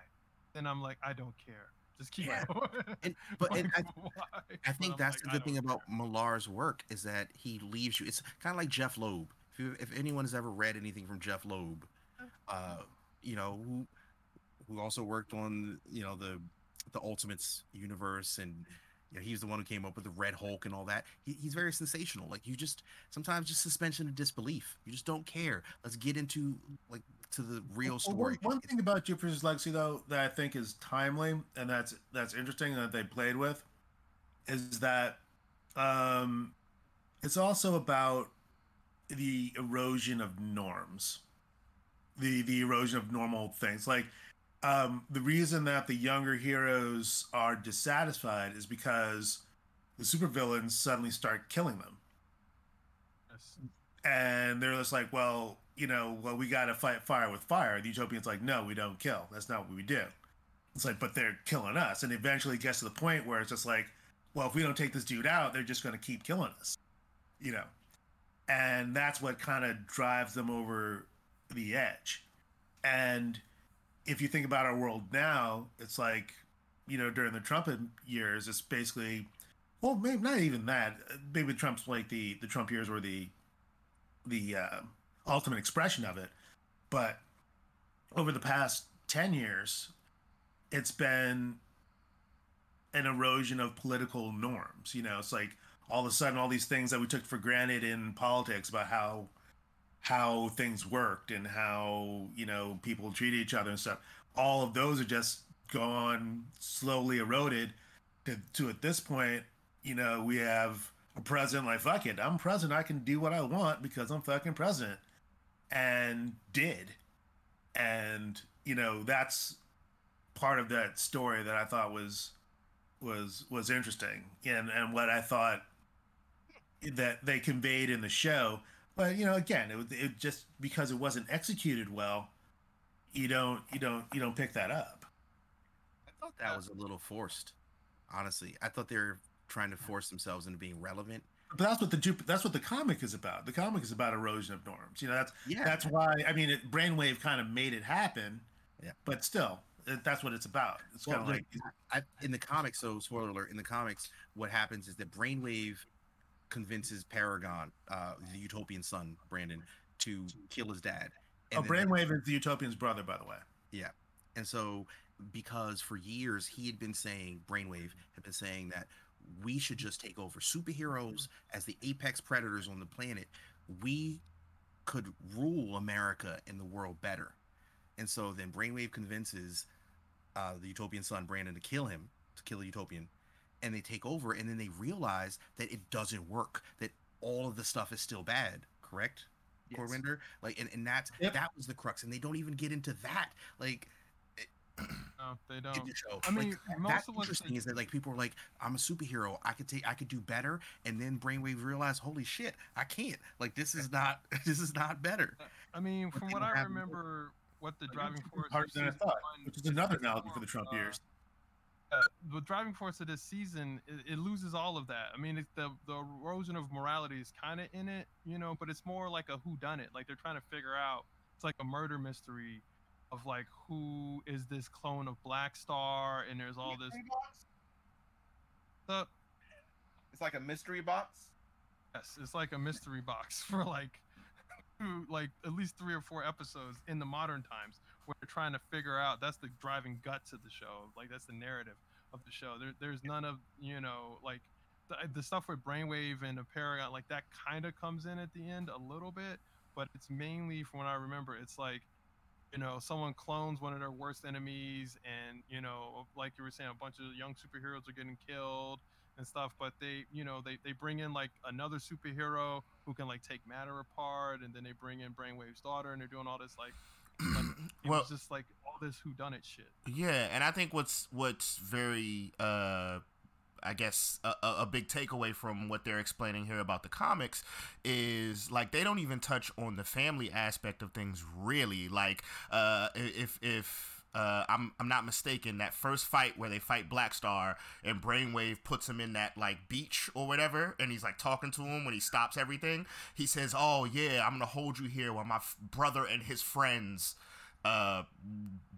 [SPEAKER 4] Then I'm like, I don't care. Just keep
[SPEAKER 2] Yeah.
[SPEAKER 4] going.
[SPEAKER 3] And but and I, I think
[SPEAKER 4] I'm
[SPEAKER 3] that's
[SPEAKER 4] like,
[SPEAKER 3] the good thing
[SPEAKER 4] don't
[SPEAKER 3] about. Millar's work is that he leaves you. It's kind of like Jeph Loeb. If, you, if anyone has ever read anything from Jeph Loeb, uh, you know who who also worked on you know the the Ultimates universe and you know, he's the one who came up with the Red Hulk and all that. He, he's very sensational. Like you just sometimes just suspension of disbelief. You just don't care. Let's get into like to the real
[SPEAKER 2] Well,
[SPEAKER 3] story.
[SPEAKER 2] One, one thing about Jupiter's Legacy, though, that I think is timely and that's that's interesting that they played with, is that um, it's also about the erosion of norms, the the erosion of normal things. Like um, the reason that the younger heroes are dissatisfied is because the supervillains suddenly start killing them
[SPEAKER 4] Yes.
[SPEAKER 2] and they're just like, well, you know, well, we got to fight fire with fire. The Utopians like, no, we don't kill. That's not what we do. It's like, but they're killing us, and eventually it gets to the point where it's just like, well, if we don't take this dude out, they're just going to keep killing us, you know, and that's what kind of drives them over the edge. And if you think about our world now, it's like, you know, during the Trump years, it's basically, well, maybe not even that. Maybe Trump's like the the Trump years were the the uh, ultimate expression of it. But over the past 10 years, it's been an erosion of political norms. You know, it's like all of a sudden, all these things that we took for granted in politics about how how things worked and how you know people treated each other and stuff all of those are just gone slowly eroded to, to at this point you know we have a president, like fuck it, I'm president. I can do what I want because I'm fucking president, and did, and you know that's part of that story that I thought was was was interesting, and and what I thought that they conveyed in the show. But you know, again, it, it just because it wasn't executed well, you don't you don't you don't pick that up.
[SPEAKER 3] I thought that was a little forced. Honestly, I thought they were trying to force themselves into being relevant.
[SPEAKER 2] But that's what the that's what the comic is about. The comic is about erosion of norms. You know, that's
[SPEAKER 3] Yeah.
[SPEAKER 2] that's why I mean, it, Brainwave kind of made it happen.
[SPEAKER 3] Yeah.
[SPEAKER 2] But still, that's what it's about. It's kind of like
[SPEAKER 3] I, in the comics, so spoiler alert, in the comics, what happens is that Brainwave convinces Paragon, uh, the utopian son, Brandon, to kill his dad.
[SPEAKER 2] oh, Brainwave is the Utopian's brother, by the way.
[SPEAKER 3] Yeah. And so, because for years he had been saying, Brainwave had been saying that we should just take over superheroes as the apex predators on the planet. We could rule America and the world better. And so then Brainwave convinces uh, the Utopian son, Brandon, to kill him, to kill the Utopian. And they take over, and then they realize that it doesn't work, that all of the stuff is still bad, correct?
[SPEAKER 2] Yes.
[SPEAKER 3] Corwinder? Like, and, and that's
[SPEAKER 2] Yep.
[SPEAKER 3] that was the crux, and they don't even get into that. Like,
[SPEAKER 4] No, they don't.
[SPEAKER 3] the show.
[SPEAKER 4] I mean,
[SPEAKER 3] like,
[SPEAKER 4] most
[SPEAKER 3] that's
[SPEAKER 4] of
[SPEAKER 3] interesting
[SPEAKER 4] they-
[SPEAKER 3] is that like people are like, I'm a superhero. I could take, I could do better, and then Brainwave realized, holy shit, I can't. Like this is not, this is not better.
[SPEAKER 4] I mean,
[SPEAKER 3] But
[SPEAKER 4] from what I
[SPEAKER 3] have-
[SPEAKER 4] remember, what the driving
[SPEAKER 2] it's
[SPEAKER 4] force
[SPEAKER 2] harder than I thought,
[SPEAKER 4] one
[SPEAKER 2] which is
[SPEAKER 4] is
[SPEAKER 2] another analogy for the Trump
[SPEAKER 4] uh,
[SPEAKER 2] years.
[SPEAKER 4] The driving force of this season it, it loses all of that. I mean, it's the the erosion of morality is kind of in it, you know, but it's more like a who done it. Like they're trying to figure out. It's like a murder mystery of like who is this clone of Black Star, and there's all this.
[SPEAKER 5] Box?
[SPEAKER 4] The,
[SPEAKER 5] It's like a mystery box.
[SPEAKER 4] yes, it's like a mystery box for like, two- like at least three or four episodes in the modern times they're trying to figure out. That's the driving guts of the show. Like that's the narrative of the show. There, there's none of you know like the, the stuff with Brainwave and the Paragon. Like that kind of comes in at the end a little bit, but it's mainly from what I remember. It's like you know someone clones one of their worst enemies, and you know like you were saying, a bunch of young superheroes are getting killed and stuff but they you know they, they bring in like another superhero who can like take matter apart and then they bring in brainwave's daughter and they're doing all this like, like it
[SPEAKER 1] Well-
[SPEAKER 4] was just like all this who done it shit
[SPEAKER 1] Yeah, and I think what's what's very uh I guess a, a a big takeaway from what they're explaining here about the comics is like they don't even touch on the family aspect of things really. Like uh if if uh, I'm I'm not mistaken. That first fight where they fight Black Star and Brainwave puts him in that like beach or whatever, and he's like talking to him when he stops everything. He says, "Oh yeah, I'm gonna hold you here while my f- brother and his friends uh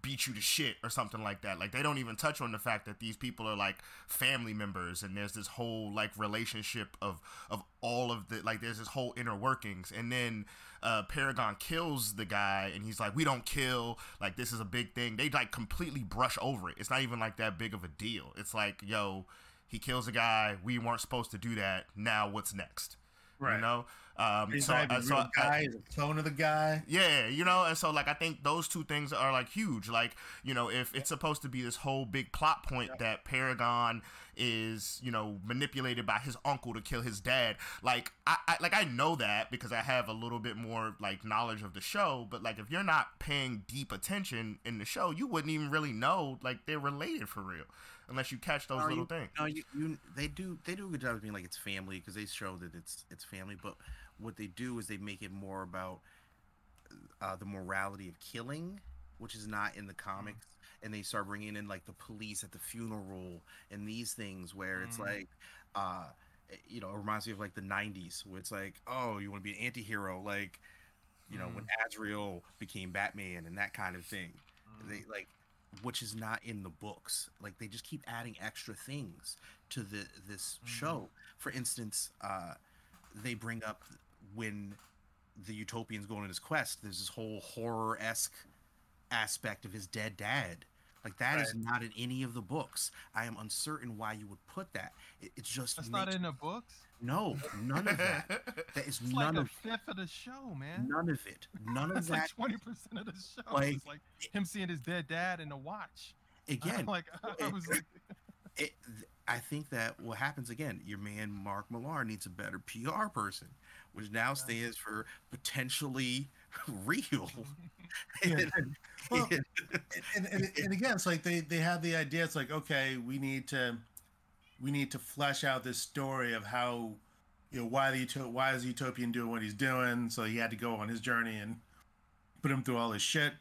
[SPEAKER 1] beat you to shit or something like that. Like they don't even touch on the fact that these people are like family members and there's this whole like relationship of of all of the like there's this whole inner workings. And then uh paragon kills the guy and he's like we don't kill. Like this is a big thing. They like completely brush over it. It's not even like that big of a deal. It's like yo he kills a guy. We weren't supposed to do that. Now what's next you know um
[SPEAKER 2] He's
[SPEAKER 1] so, uh, so I-
[SPEAKER 2] guy. He's a clone of the guy.
[SPEAKER 1] yeah, you know, and so like I think those two things are like huge. Like, you know, if it's supposed to be this whole big plot point that Paragon is, you know, manipulated by his uncle to kill his dad, like I, I like I know that because I have a little bit more like knowledge of the show, but like if you're not paying deep attention in the show, you wouldn't even really know like they're related for real unless you catch those
[SPEAKER 3] No,
[SPEAKER 1] little
[SPEAKER 3] you-
[SPEAKER 1] things.
[SPEAKER 3] No, you, you they do they do a good job of being like it's family because they show that it's it's family. But what they do is they make it more about uh, the morality of killing, which is not in the comics. And they start bringing in like the police at the funeral and these things where it's
[SPEAKER 4] Mhm.
[SPEAKER 3] like, uh, you know, it reminds me of like the '90s where it's like, oh, you want to be an anti-hero, like, you know, when Azrael became Batman and that kind of thing. They like which is not in the books. Like they just keep adding extra things to the this show. For instance, uh, they bring up when the Utopians go on his quest. There's this whole horror esque aspect of his dead dad. Like that is
[SPEAKER 2] Right.
[SPEAKER 3] not in any of the books. I am uncertain why you would put that. It, it's just
[SPEAKER 4] that's not in the books
[SPEAKER 3] no, none of that. That is
[SPEAKER 4] it's
[SPEAKER 3] none
[SPEAKER 4] like a
[SPEAKER 3] of
[SPEAKER 4] fifth of the show man
[SPEAKER 3] none of it. None of
[SPEAKER 4] that's like
[SPEAKER 3] that.
[SPEAKER 4] 20% of the show
[SPEAKER 3] like-
[SPEAKER 4] it's like him seeing his dead dad in the watch
[SPEAKER 3] Again,
[SPEAKER 4] like i
[SPEAKER 3] it-
[SPEAKER 4] was like
[SPEAKER 3] it, I think that what happens again, your man Mark Millar needs a better PR person, which now stands for potentially real.
[SPEAKER 2] Well, and, and, and again, it's like they they have the idea. It's like okay, we need to we need to flesh out this story of how you know why the Uto- why is Utopian doing what he's doing. So he had to go on his journey and put him through all his shit,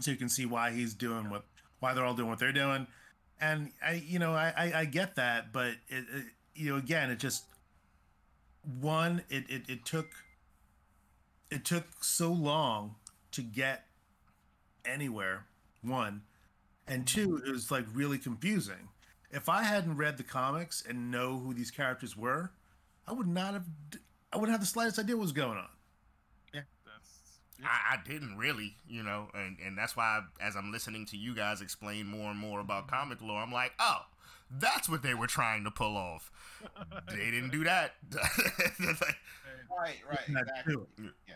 [SPEAKER 2] so you can see why he's doing what why they're all doing what they're doing. And I you know I I, I get that, but it, it you know again it just one it, it it took it took so long to get anywhere one and two it was like really confusing. If i hadn't read the comics and know who these characters were i would not have i wouldn't have the slightest idea what was going on
[SPEAKER 1] I, I didn't really, you know, and, and that's why as I'm listening to you guys explain more and more about comic lore, I'm like, oh, that's what they were trying to pull off. They didn't do that.
[SPEAKER 5] Right, right, exactly.
[SPEAKER 2] true.
[SPEAKER 5] Yeah.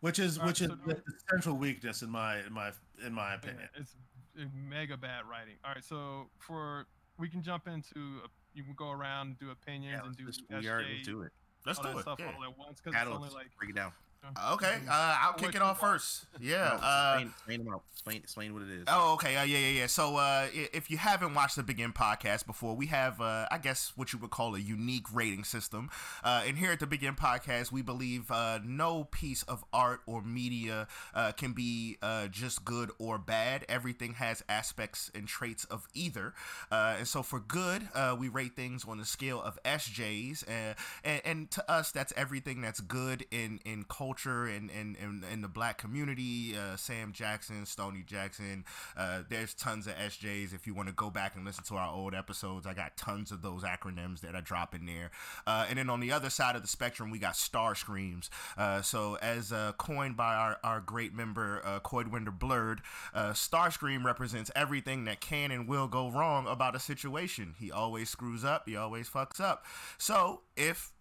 [SPEAKER 2] which is
[SPEAKER 4] Alright,
[SPEAKER 2] which is
[SPEAKER 4] so
[SPEAKER 2] the, the central weakness in my in my in my opinion
[SPEAKER 4] it's it's mega bad writing. All right, so for we can jump into uh, you can go around and do opinions
[SPEAKER 3] Yeah,
[SPEAKER 4] and do
[SPEAKER 3] let's, just- we are, do it.
[SPEAKER 1] Let's
[SPEAKER 4] all
[SPEAKER 1] do
[SPEAKER 4] that
[SPEAKER 1] it.
[SPEAKER 4] stuff
[SPEAKER 1] yeah.
[SPEAKER 4] all at once because it's only like
[SPEAKER 3] break it down.
[SPEAKER 1] Okay, uh, I'll kick it off first. Yeah.
[SPEAKER 3] No,
[SPEAKER 1] Uh,
[SPEAKER 3] explain, explain. Explain, explain what it is.
[SPEAKER 1] Oh, okay. Uh, yeah, yeah, yeah. So, uh, if you haven't watched the Begin podcast before, we have, uh, I guess, what you would call a unique rating system. Uh, and here at the Begin podcast, we believe uh, no piece of art or media uh, can be uh, just good or bad. Everything has aspects and traits of either. Uh, and so, for good, uh, we rate things on the scale of SJs. Uh, and, and to us, that's everything that's good in, in culture and in, in, the black community. Uh, Sam Jackson, Stony Jackson. Uh, there's tons of SJs. If you want to go back and listen to our old episodes, I got tons of those acronyms that I drop in there. Uh, and then on the other side of the spectrum, we got Star Screams. Uh, so, as uh, coined by our, our great member, uh, Corwinder Blurred, uh, Starscream represents everything that can and will go wrong about a situation. He always screws up, he always fucks up. So, if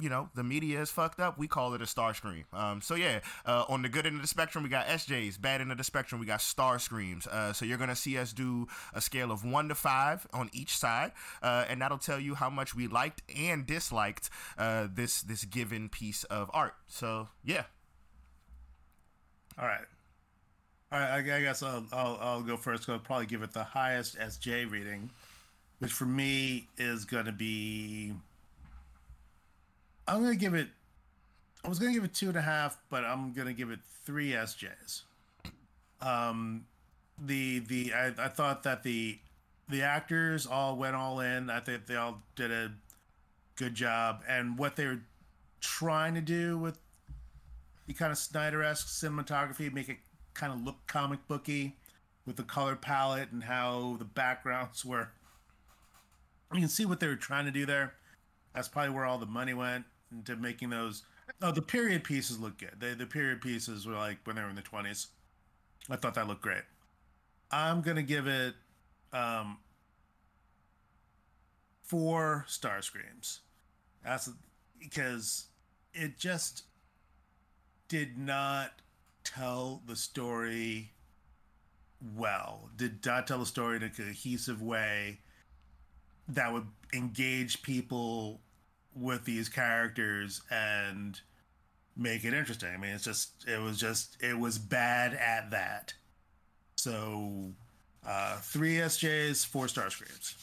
[SPEAKER 1] you know the media is fucked up, we call it a star scream. Um, so yeah, uh, on the good end of the spectrum, we got SJs. Bad end of the spectrum, we got star screams. Uh, so you're gonna see us do a scale of one to five on each side, uh, and that'll tell you how much we liked and disliked uh, this this given piece of art. So yeah,
[SPEAKER 2] all right all right i, I guess I'll, I'll i'll go first i'll probably give it the highest sj reading, which for me is going to be i'm to give it i was to give it two and a half but i'm to give it three sjs um the the I, I thought that the the actors all went all in. I think they all did a good job. And what they were trying to do with the kind of snyder-esque cinematography make it kind of look comic booky with the color palette and how the backgrounds were. You can see what they were trying to do there that's probably where all the money went into making those. Oh the period pieces look good. The, the period pieces were like when they were in the 20s i thought that looked great. I'm gonna give it um four star screams. That's because it just did not tell the story well. Did not tell the story in a cohesive way that would engage people with these characters and make it interesting. I mean, it's just it was just it was bad at that. So uh three SJs, four star screams.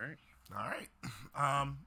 [SPEAKER 3] All right.
[SPEAKER 1] all right. Um,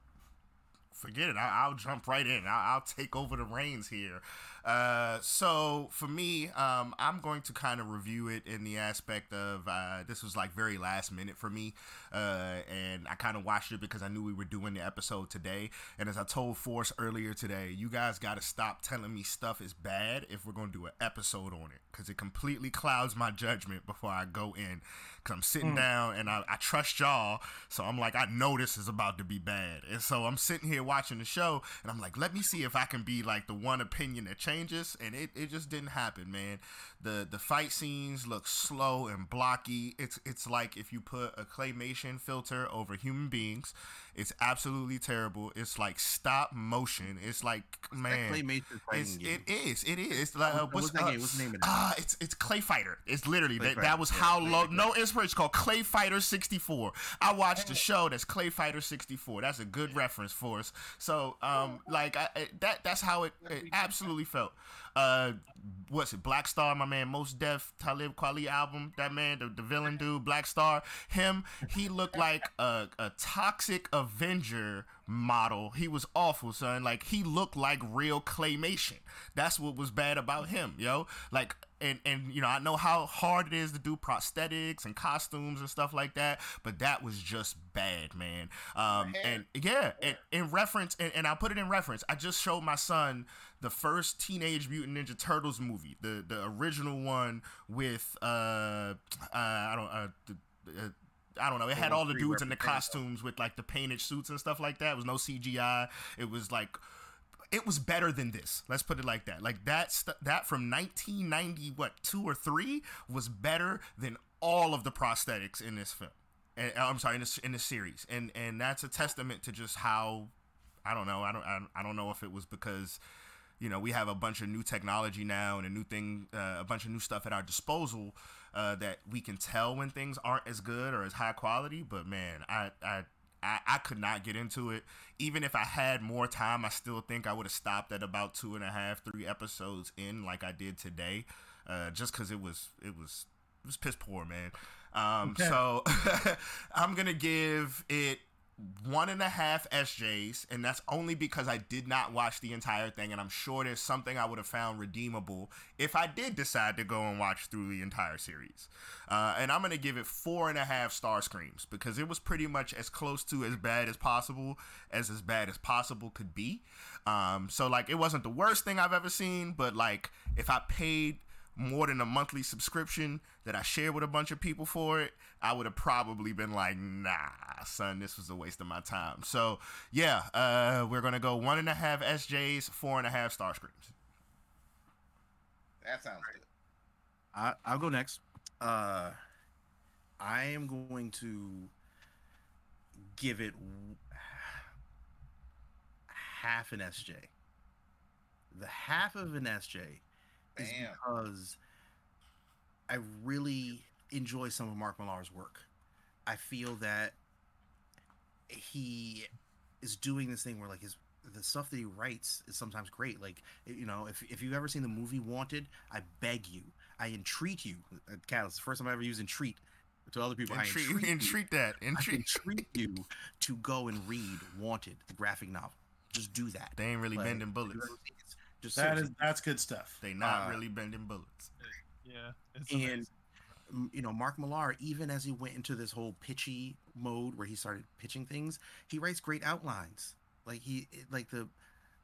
[SPEAKER 1] forget it. I, I'll jump right in. I'll, I'll take over the reins here. Uh, so for me, um, I'm going to kind of review it in the aspect of uh, this was like very last minute for me, uh, and I kind of watched it because I knew we were doing the episode today. And as I told Force earlier today, you guys got to stop telling me stuff is bad if we're going to do an episode on it because it completely clouds my judgment before I go in. Because I'm sitting down and I, I trust y'all, so I'm like, I know this is about to be bad, and so I'm sitting here watching the show, and I'm like, let me see if I can be like the one opinion that changes changes, and it, it just didn't happen, man. The the fight scenes look slow and blocky. It's it's like if you put a claymation filter over human beings. It's absolutely terrible. It's like stop motion. It's like man,
[SPEAKER 3] Claymation fighting
[SPEAKER 1] it's, it is. It is. It's like, uh, what's,
[SPEAKER 3] what's that
[SPEAKER 1] uh,
[SPEAKER 3] game? What's the name of that?
[SPEAKER 1] Ah, it's it's Clay Fighter. It's literally
[SPEAKER 3] Clay
[SPEAKER 1] that,
[SPEAKER 3] Fighter,
[SPEAKER 1] that was
[SPEAKER 3] yeah,
[SPEAKER 1] how
[SPEAKER 3] Clay
[SPEAKER 1] low.
[SPEAKER 3] Fighter.
[SPEAKER 1] No inspiration. It's called Clay Fighter 64. I watched the show that's Clay Fighter 64. That's a good reference for us. So um like I, I- that that's how it, it absolutely felt. Uh, what's it? Black Star, my man, Mos Def Talib Kweli album. That man, the, the villain dude, Black Star. Him, he looked like a, a toxic Avenger model. He was awful, son. Like he looked like real claymation. That's what was bad about him, yo. Like and and you know I know how hard it is to do prosthetics and costumes and stuff like that, but that was just bad, man. Um, and yeah, and in reference, and, and I'll put it in reference. I just showed my son the first Teenage Mutant Ninja Turtles movie, the the original one with uh, uh I don't uh. The, uh I don't know. It had all the dudes in the costumes with like the painted suits and stuff like that. It was no CGI. It was like it was better than this. Let's put it like that. Like that st- that from 1990 what 2 or 3 was better than all of the prosthetics in this film. And uh, I'm sorry in the, in this series. And and that's a testament to just how I don't know. I don't I, I don't know if it was because you know we have a bunch of new technology now and a new thing uh, a bunch of new stuff at our disposal uh, that we can tell when things aren't as good or as high quality but man I, I I I could not get into it even if I had more time I still think I would have stopped at about two and a half three episodes in like I did today uh, just because it was it was it was piss poor man um, so I'm gonna give it one and a half SJs, and that's only because I did not watch the entire thing, and I'm sure there's something I would have found redeemable if I did decide to go and watch through the entire series. Uh, and I'm gonna give it four and a half star screams because it was pretty much as close to as bad as possible as as bad as possible could be. Um, so like it wasn't the worst thing I've ever seen, but like if I paid more than a monthly subscription that I shared with a bunch of people for it, I would have probably been like, nah, son, this was a waste of my time. So yeah, uh, we're gonna go one and a half SJs, four and a half star screams.
[SPEAKER 5] That sounds good.
[SPEAKER 3] I, I'll go next. Uh, I am going to give it half an SJ. The half of an SJ is
[SPEAKER 5] Damn.
[SPEAKER 3] because I really enjoy some of Mark Millar's work. I feel that he is doing this thing where like his the stuff that he writes is sometimes great. Like you know, if if you've ever seen the movie Wanted, I beg you, I entreat you. Uh, it's the first time I ever used entreat to other people. I
[SPEAKER 1] Entreat,
[SPEAKER 3] entreat, you-
[SPEAKER 1] entreat that.
[SPEAKER 3] I
[SPEAKER 1] Entreat.
[SPEAKER 3] entreat you to go and read Wanted, the graphic novel. Just do that.
[SPEAKER 1] They ain't really
[SPEAKER 3] Like,
[SPEAKER 1] bending bullets.
[SPEAKER 3] Ever seen it, Just
[SPEAKER 2] That
[SPEAKER 3] seriously.
[SPEAKER 2] is that's good stuff.
[SPEAKER 1] They not
[SPEAKER 3] Uh,
[SPEAKER 1] really bending bullets.
[SPEAKER 4] Yeah,
[SPEAKER 3] And- you know, Mark Millar, even as he went into this whole pitchy mode where he started pitching things, he writes great outlines. Like he, like the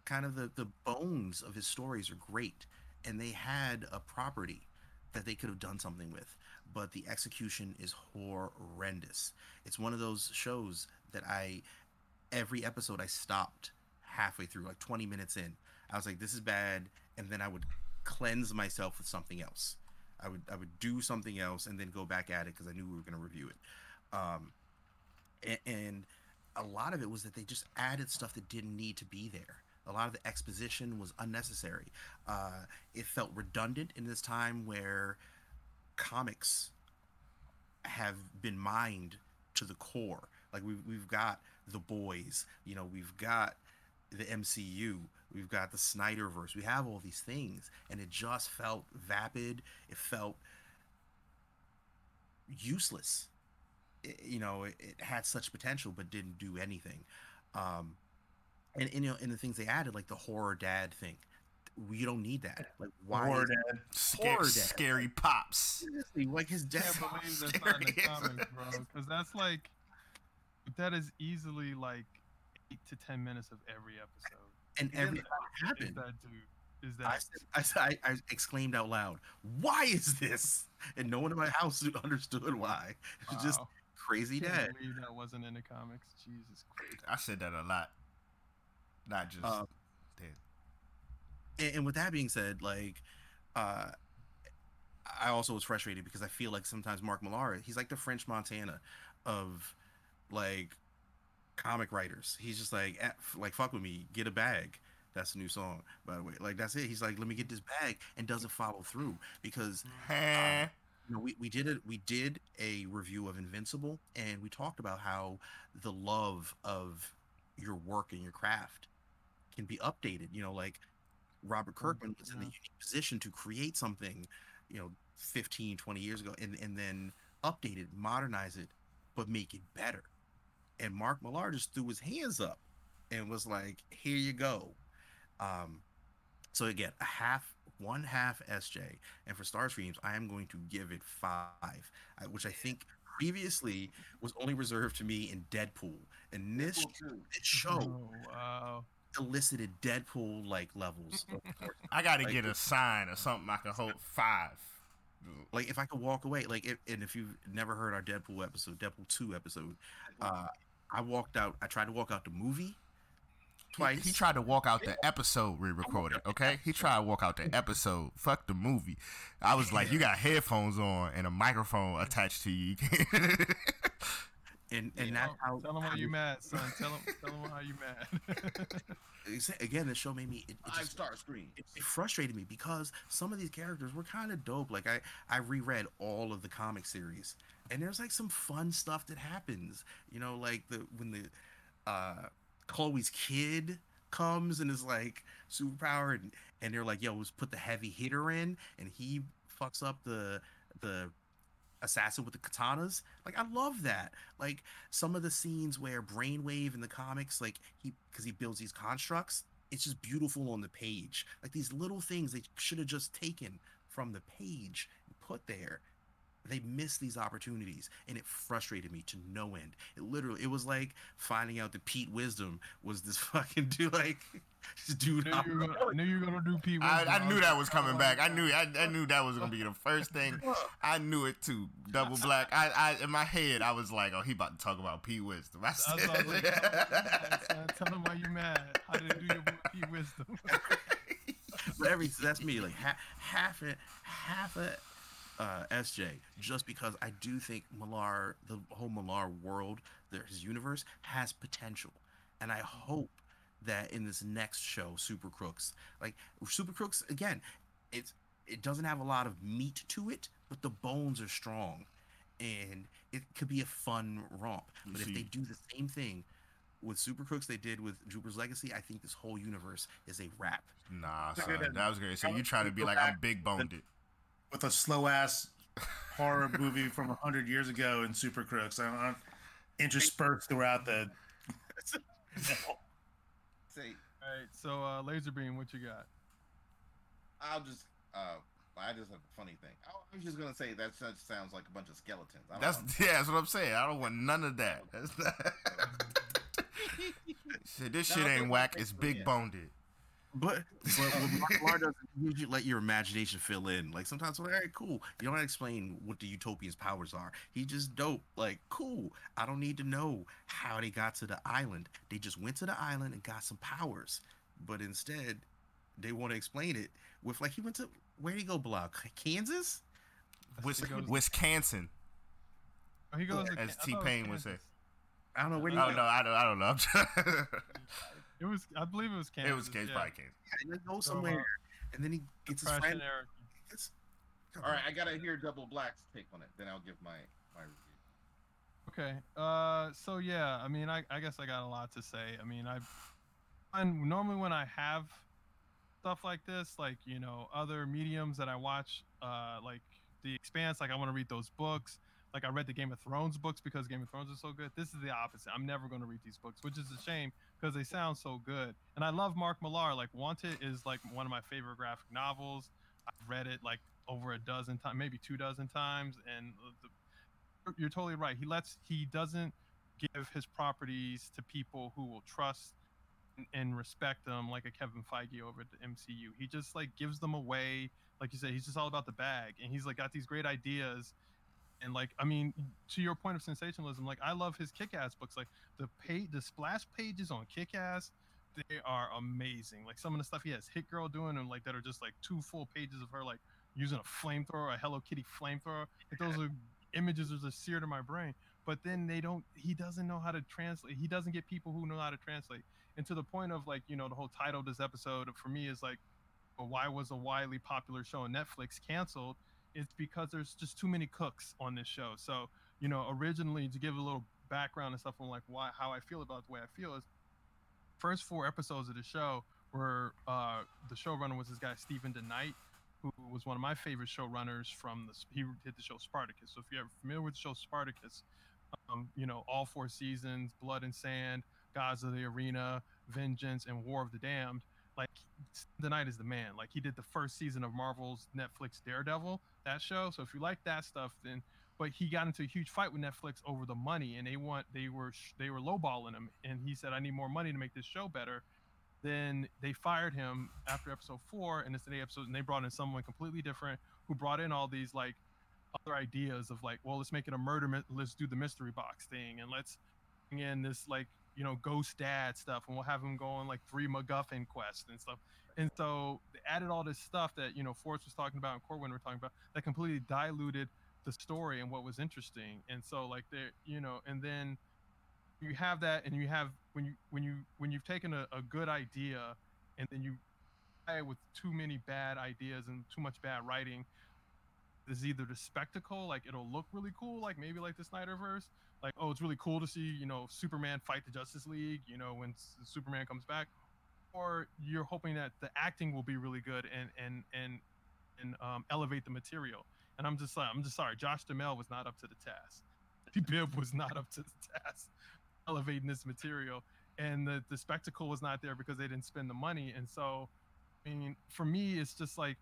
[SPEAKER 3] kind of the the bones of his stories are great, and they had a property that they could have done something with, but the execution is horrendous. It's one of those shows that I, every episode I stopped halfway through, like 20 minutes in. I was like, this is bad, and then I would cleanse myself with something else. I would I would do something else and then go back at it because I knew we were going to review it. Um, and, and a lot of it was that they just added stuff that didn't need to be there. A lot of the exposition was unnecessary. Uh, it felt redundant in this time where comics have been mined to the core. Like we've we've got the boys, you know, we've got the MCU, we've got the Snyderverse, we have all these things, and it just felt vapid. It felt useless. It- you know, it, it had such potential but didn't do anything. Um, and, and you know, and the things they added, like the horror dad thing, we don't need that. Like why?
[SPEAKER 2] Horror
[SPEAKER 3] is-
[SPEAKER 2] Dad.
[SPEAKER 1] Scary,
[SPEAKER 3] Horror dad.
[SPEAKER 1] scary pops.
[SPEAKER 3] Seriously, like his dad.
[SPEAKER 4] can't believe that's not in the
[SPEAKER 1] Scary.
[SPEAKER 4] comics, bro. Because that's like, that is easily like eight to ten minutes of every episode.
[SPEAKER 3] And every
[SPEAKER 4] Is
[SPEAKER 3] time it happened,
[SPEAKER 4] that dude? Is
[SPEAKER 3] I,
[SPEAKER 4] that?
[SPEAKER 3] said, I, said, I, I exclaimed out loud, "Why is this?" And no one in my house understood why. It was just
[SPEAKER 4] wow.
[SPEAKER 3] crazy
[SPEAKER 4] Can't
[SPEAKER 3] dad.
[SPEAKER 4] believe that wasn't in the comics. Jesus Christ.
[SPEAKER 1] I said that a lot. Not just dead.
[SPEAKER 3] and, and with that being said, like, uh, I also was frustrated because I feel like sometimes Mark Millar, he's like the French Montana of like comic writers. He's just like, eh, like fuck with me, get a bag. That's a new song, by the way. Like that's it. He's like, let me get this bag, and doesn't follow through because
[SPEAKER 1] Heh.
[SPEAKER 3] you know, we, we did it we did a review of invincible and we talked about how the love of your work and your craft can be updated you know like robert kirkman was in the unique position to create something you know 15 20 years ago and, and then update it modernize it but make it better and mark millar just threw his hands up and was like here you go um so again a half one half sj and for Starscreams, I am going to give it five, which I think previously was only reserved to me in Deadpool. And this,
[SPEAKER 5] Deadpool too.
[SPEAKER 3] this show
[SPEAKER 4] Oh, wow.
[SPEAKER 3] elicited Deadpool like levels.
[SPEAKER 1] I gotta
[SPEAKER 3] Like-
[SPEAKER 1] get a sign or something I can hold five.
[SPEAKER 3] like if I could walk away, like if, and if you've never heard our Deadpool episode, Deadpool two episode, uh, I walked out. I tried to walk out the movie
[SPEAKER 1] He,
[SPEAKER 3] twice.
[SPEAKER 1] he tried to walk out the episode we recorded. Okay, he tried to walk out the episode. Fuck the movie. I was like, you got headphones on and a microphone attached to you.
[SPEAKER 3] And and
[SPEAKER 4] Tell-
[SPEAKER 3] that's how.
[SPEAKER 4] Tell him
[SPEAKER 3] how
[SPEAKER 4] why you mad, son. Tell him, tell him why you mad.
[SPEAKER 3] Again, the show made me. It, it
[SPEAKER 5] Five
[SPEAKER 3] just-
[SPEAKER 5] star screen.
[SPEAKER 3] it, it frustrated me because some of these characters were kind of dope. Like I, I reread all of the comic series, and there's like some fun stuff that happens. You know, like the when the uh, Chloe's kid comes and is like superpower, and, and they're like, "Yo, let's put the heavy hitter in," and he fucks up the the assassin with the katanas. Like I love that. Like some of the scenes where Brainwave in the comics, like he because he builds these constructs, it's just beautiful on the page. Like these little things they should have just taken from the page and put there. They missed these opportunities, and it frustrated me to no end. It literally, it was like finding out that Pete Wisdom was this fucking dude, like this dude.
[SPEAKER 4] knew, you were gonna, knew you were gonna do Pete.
[SPEAKER 1] I,
[SPEAKER 4] Wisdom.
[SPEAKER 1] I knew that was coming
[SPEAKER 4] oh,
[SPEAKER 1] back. I knew I, I knew that was gonna be the first thing. I knew it too. Double black. I, I in my head I was like, oh, he about to talk about Pete Wisdom. I
[SPEAKER 4] That's what I was like,
[SPEAKER 1] said,
[SPEAKER 4] tell him why you mad, son. Tell him why you mad. How did it do your Pete Wisdom?
[SPEAKER 3] But every that's me like half half a half a uh, SJ just because I do think Millar the whole Millar world there his universe has potential. And I hope that in this next show Super Crooks like Super Crooks again it's it doesn't have a lot of meat to it but the bones are strong. And it could be a fun romp.
[SPEAKER 1] You
[SPEAKER 3] but if they do the same thing with Super Crooks they did with Jupiter's Legacy I think this whole universe is a wrap.
[SPEAKER 1] Nah,
[SPEAKER 2] Look
[SPEAKER 1] son, that was great. So you try to be like I'm big boned it.
[SPEAKER 2] With a slow ass horror movie from hundred years ago in Super Crooks. I'm, I'm interspersed throughout the.
[SPEAKER 5] See,
[SPEAKER 4] All right, so uh, laser beam, what you got?
[SPEAKER 5] I'll just. Uh, I just have a funny thing. I I was just gonna say that sounds like a bunch of skeletons.
[SPEAKER 1] That's
[SPEAKER 5] know.
[SPEAKER 1] yeah, that's what I'm saying. I don't want none of that. That's not... Shit, this
[SPEAKER 5] No,
[SPEAKER 1] shit ain't whack. It's big boned it.
[SPEAKER 3] But but what Mark Millar doesn't usually let your imagination fill in. Like sometimes, like, all right, cool. You don't have to explain what the utopian's powers are. He just dope. Like, cool. I don't need to know how they got to the island. They just went to the island and got some powers. But instead, they want to explain it with like he went to where did he go? Block Kansas.
[SPEAKER 1] Wis-
[SPEAKER 4] goes-
[SPEAKER 1] Wisconsin.
[SPEAKER 4] Oh, he goes
[SPEAKER 1] As
[SPEAKER 4] Kan- I thought it was
[SPEAKER 1] T-Pain would say.
[SPEAKER 3] I don't know where
[SPEAKER 1] Oh no. I don't. Know. I don't know. I'm trying-
[SPEAKER 4] It was, I believe it was Kansas.
[SPEAKER 1] it was Case
[SPEAKER 4] yeah.
[SPEAKER 1] probably Kansas.
[SPEAKER 3] And then go
[SPEAKER 4] So,
[SPEAKER 3] somewhere,
[SPEAKER 4] uh,
[SPEAKER 3] and then he gets his friend.
[SPEAKER 4] and Eric.
[SPEAKER 3] It's- come
[SPEAKER 5] All
[SPEAKER 3] on.
[SPEAKER 5] right, I gotta hear Double Black's take on it. Then I'll give my my review.
[SPEAKER 4] Okay. Uh, so yeah, I mean, I, I guess I got a lot to say. I mean, I've, and normally when I have stuff like this, like you know, other mediums that I watch, uh, like The Expanse, like I want to read those books. Like I read the Game of Thrones books because Game of Thrones is so good. This is the opposite. I'm never going to read these books, which is a shame because they sound so good. And I love Mark Millar. Like Wanted is like one of my favorite graphic novels. I've read it like over a dozen times, maybe two dozen times, and uh, the, you're- you're totally right. He lets he doesn't give his properties to people who will trust and, and respect them, like a Kevin Feige over at the MCU. He just like gives them away. Like you said, he's just all about the bag, and he's like got these great ideas. And like, I mean, to your point of sensationalism, like I love his Kick-Ass books. Like the page, the splash pages on Kick-Ass they are amazing. Like some of the stuff he has Hit Girl doing and like that are just like two full pages of her like using a flamethrower, a Hello Kitty flamethrower. Like those are images that are just seared in my brain. But then they don't. He doesn't know how to translate. He doesn't get people who know how to translate. And to the point of like you know the whole title of this episode for me is like, why was a widely popular show on Netflix canceled? It's because there's just too many cooks on this show. So you know originally to give a little background and stuff on like why how I feel about the way I feel is first four episodes of the show were uh, the showrunner was this guy Steven DeKnight, who was one of my favorite showrunners from the he did the show Spartacus. So if you're familiar with the show Spartacus, um, you know all four seasons, Blood and Sand, Gods of the Arena, Vengeance, and War of the Damned. Like DeKnight is the man. Like he did the first season of Marvel's Netflix Daredevil, that show. So if you like that stuff, then but he got into a huge fight with Netflix over the money, and they want they were they were lowballing him, and he said, "I need more money to make this show better." Then they fired him after episode four, and it's the episode, and they brought in someone completely different who brought in all these like other ideas of like, well, let's make it a murder, let's do the mystery box thing, and let's bring in this like you know ghost dad stuff, and we'll have him go on like three MacGuffin quests and stuff. And so they added all this stuff that you know Forrest was talking about and Corwin were talking about that completely diluted the story and what was interesting and so like there you know and then you have that and you have when you when you when you've taken a, a good idea and then you with too many bad ideas and too much bad writing is either the spectacle like it'll look really cool like maybe like the snyderverse like oh it's really cool to see you know superman fight the justice league you know when S- superman comes back or you're hoping that the acting will be really good and and and and um, elevate the material and I'm just like, I'm just sorry. Josh Duhamel was not up to the task. Bibb was not up to the task, elevating this material, and the the spectacle was not there because they didn't spend the money. And so, I mean, for me, it's just like,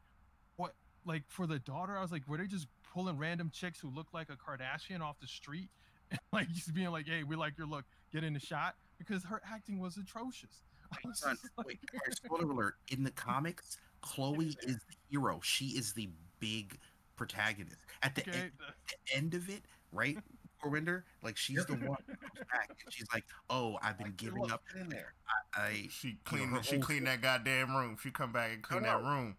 [SPEAKER 4] what, like for the daughter, I was like, were they just pulling random chicks who look like a Kardashian off the street, like just being like, hey, we like your look, get in the shot because her acting was atrocious. I was
[SPEAKER 3] Son,
[SPEAKER 4] like,
[SPEAKER 3] wait, spoiler alert. In the comics, Chloe is the hero. She is the big protagonist. At the,
[SPEAKER 4] okay,
[SPEAKER 3] end, the end of it, right? Corwinder, like she's the one who back and she's like, "Oh, I've been
[SPEAKER 5] Like,
[SPEAKER 3] giving up.
[SPEAKER 5] get in there.
[SPEAKER 3] I
[SPEAKER 1] She
[SPEAKER 3] know,
[SPEAKER 1] cleaned.
[SPEAKER 3] her
[SPEAKER 1] she
[SPEAKER 3] whole
[SPEAKER 1] cleaned that goddamn room. She come back and clean that room.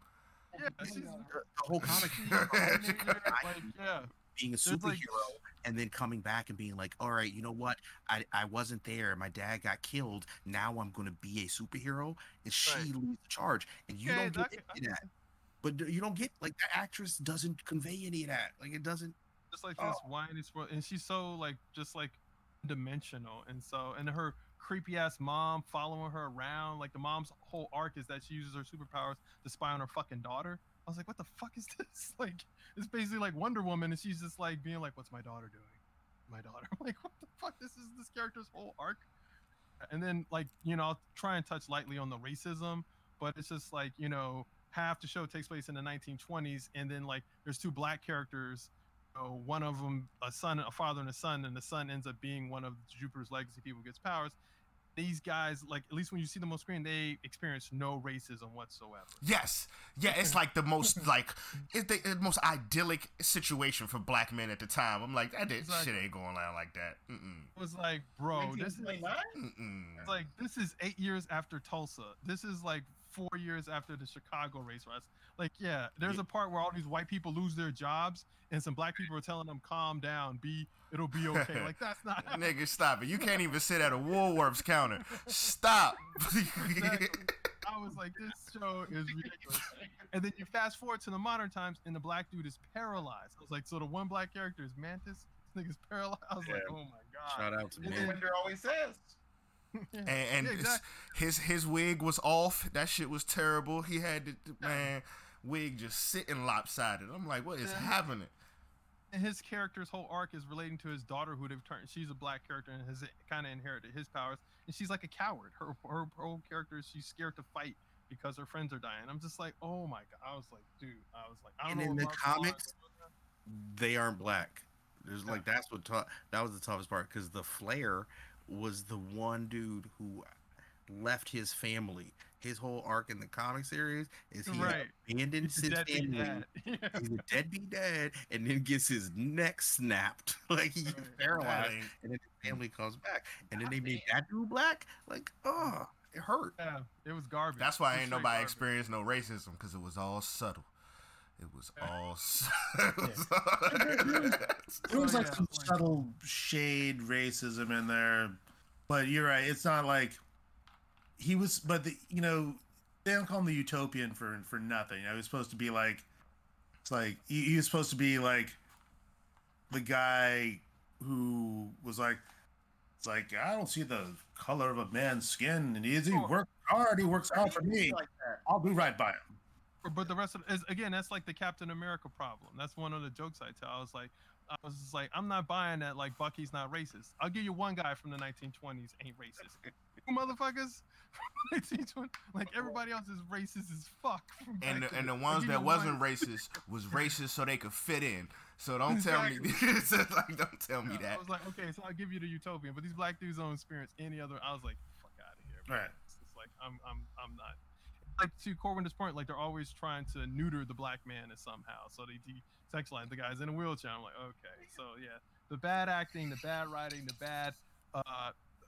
[SPEAKER 4] yeah, she's,
[SPEAKER 3] the, the whole comic
[SPEAKER 4] like, yeah.
[SPEAKER 3] Being a
[SPEAKER 4] There's, like-
[SPEAKER 3] superhero and then coming back and being like, all right, you know what? I, I wasn't there. My dad got killed. Now I'm going to be a superhero. And she
[SPEAKER 4] Right.
[SPEAKER 3] leads the charge. And you
[SPEAKER 4] Okay,
[SPEAKER 3] don't get
[SPEAKER 4] I
[SPEAKER 3] any of that. But you don't get, like, that actress doesn't convey any of that. Like, it doesn't.
[SPEAKER 4] just like
[SPEAKER 3] Oh.
[SPEAKER 4] this whiny swirl, and she's so like just like dimensional, and so and her creepy ass mom following her around. Like the mom's whole arc is that she uses her superpowers to spy on her fucking daughter. I was like, what the fuck is this? Like, it's basically like Wonder Woman, and she's just like being like, what's my daughter doing? My daughter. I'm like, what the fuck? This is this character's whole arc. And then like you know, I'll try and touch lightly on the racism, but it's just like you know, half the show takes place in the 1920s, and then like there's two black characters know, one of them, a son, a father, and a son, and the son ends up being one of Jupiter's legacy people gets powers. These guys, like at least when you see them on screen, they experience no racism whatsoever.
[SPEAKER 1] Yes, yeah, it's like the most like it's the, the most idyllic situation for black men at the time. I'm like, that did-
[SPEAKER 4] Exactly.
[SPEAKER 1] shit ain't going on like that. Mm-mm.
[SPEAKER 4] It was like, bro, this is
[SPEAKER 5] 1929?
[SPEAKER 4] It's like this is eight years after Tulsa. This is like four years after the Chicago race riots. Like, yeah, there's
[SPEAKER 1] Yeah.
[SPEAKER 4] a part where all these white people lose their jobs, and some black people are telling them, "Calm down, be it'll be okay." like that's not.
[SPEAKER 1] Nigga, stop it. You can't even sit at a Woolworths counter. Stop.
[SPEAKER 4] Exactly. I was like, this show is ridiculous. And then you fast forward to the modern times, and the black dude is paralyzed. I was like, so the one black character is Mantis. This nigga's paralyzed. I was like, oh my god.
[SPEAKER 3] Shout out to
[SPEAKER 5] As
[SPEAKER 3] man.
[SPEAKER 5] Winder always says.
[SPEAKER 4] Yeah.
[SPEAKER 1] and, and
[SPEAKER 4] Yeah, exactly.
[SPEAKER 1] his his wig was off. That shit was terrible. He had the man wig just sitting lopsided. I'm like, what is
[SPEAKER 4] Yeah.
[SPEAKER 1] happening?
[SPEAKER 4] And his character's whole arc is relating to his daughter, who they've turned. She's a black character and has kind of inherited his powers, and she's like a coward. Her her, whole character is she's scared to fight because her friends are dying. I'm just like, oh my god. I was like, dude. I was like, I don't
[SPEAKER 3] And
[SPEAKER 4] know.
[SPEAKER 3] in the comics, they aren't black. There's like that's what tou- that was the toughest part because the Flare was the one dude who left his family. His whole arc in the comic series is he
[SPEAKER 4] Right.
[SPEAKER 3] abandoned
[SPEAKER 4] He's
[SPEAKER 3] his family.
[SPEAKER 4] dad. Yeah.
[SPEAKER 3] He's a deadbeat dad, and then gets his neck snapped, like he's
[SPEAKER 4] Right.
[SPEAKER 3] paralyzed,
[SPEAKER 1] That ain't-
[SPEAKER 3] and then his family comes back, and then they made that dude black. Like, oh, It hurt.
[SPEAKER 4] Yeah, it was garbage.
[SPEAKER 1] That's why ain't nobody
[SPEAKER 4] garbage.
[SPEAKER 1] experienced no racism because it was all subtle. It was all. su- it was
[SPEAKER 2] There was like some subtle shade racism in there, but you're right. It's not like he was. But the, you know, they don't call him the utopian for for nothing. You know, he was supposed to be like, it's like he, he was supposed to be like the guy who was like, it's like I don't see the color of a man's skin, and he, he
[SPEAKER 4] Sure.
[SPEAKER 2] worked hard. He works hard for me.
[SPEAKER 5] Like.
[SPEAKER 2] I'll do right by him.
[SPEAKER 4] But the rest of is again, that's like the Captain America problem. That's one of the jokes I tell. I was like, I was just like, I'm not buying that. Like Bucky's not racist. I'll give you one guy from the 1920s ain't racist. You motherfuckers, 1920, like everybody else is racist as fuck.
[SPEAKER 1] and the, and the ones that wasn't
[SPEAKER 4] one-
[SPEAKER 1] racist was racist so they could fit in. So don't tell me. it's like don't tell me
[SPEAKER 4] Yeah,
[SPEAKER 1] that.
[SPEAKER 4] I was like, okay, so I'll give you the utopian, but these black dudes don't experience any other. I was like, fuck out of here. man.
[SPEAKER 2] Right.
[SPEAKER 4] It's like I'm, I'm, I'm not. Like to Corwin's point, like they're always trying to neuter the black man somehow, so they text line the guys in a wheelchair. I'm like, okay, so yeah, the bad acting, the bad writing, the bad uh,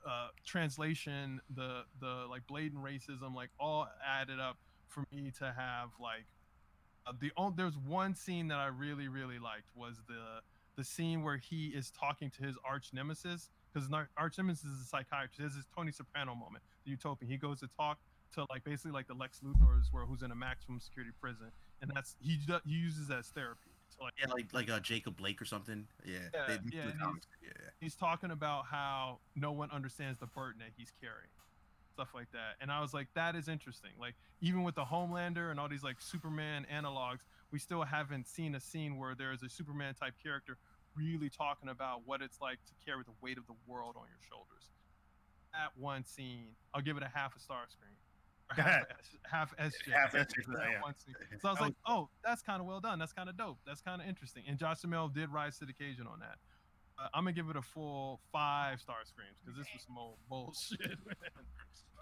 [SPEAKER 4] uh, translation, the the like blatant racism, like all added up for me to have like uh, the only there's one scene that I really really liked was the the scene where he is talking to his arch nemesis because arch nemesis is a psychiatrist. This is Tony Soprano moment, the utopian. He goes to talk to like basically like the Lex Luthor's where who's in a maximum security prison, and that's he he uses that as therapy. So like
[SPEAKER 3] Yeah, like like uh, Jacob Blake or something. Yeah,
[SPEAKER 4] Yeah,
[SPEAKER 3] they,
[SPEAKER 4] yeah, he's-
[SPEAKER 3] yeah.
[SPEAKER 4] he's talking about how no one understands the burden that he's carrying stuff like that and i was like that is interesting like even with the homelander and all these like superman analogs we still haven't seen a scene where there's a superman type character really talking about what it's like to carry the weight of the world on your shoulders that one scene i'll give it a half a star screen half, half sj
[SPEAKER 2] Half SJ for that,
[SPEAKER 4] that
[SPEAKER 2] yeah.
[SPEAKER 4] so i was like oh that's kind of well done that's kind of dope that's kind of interesting and josh Duhamel did rise to the occasion on that uh, I'm gonna give it a full five star screams because this was some old bullshit, man.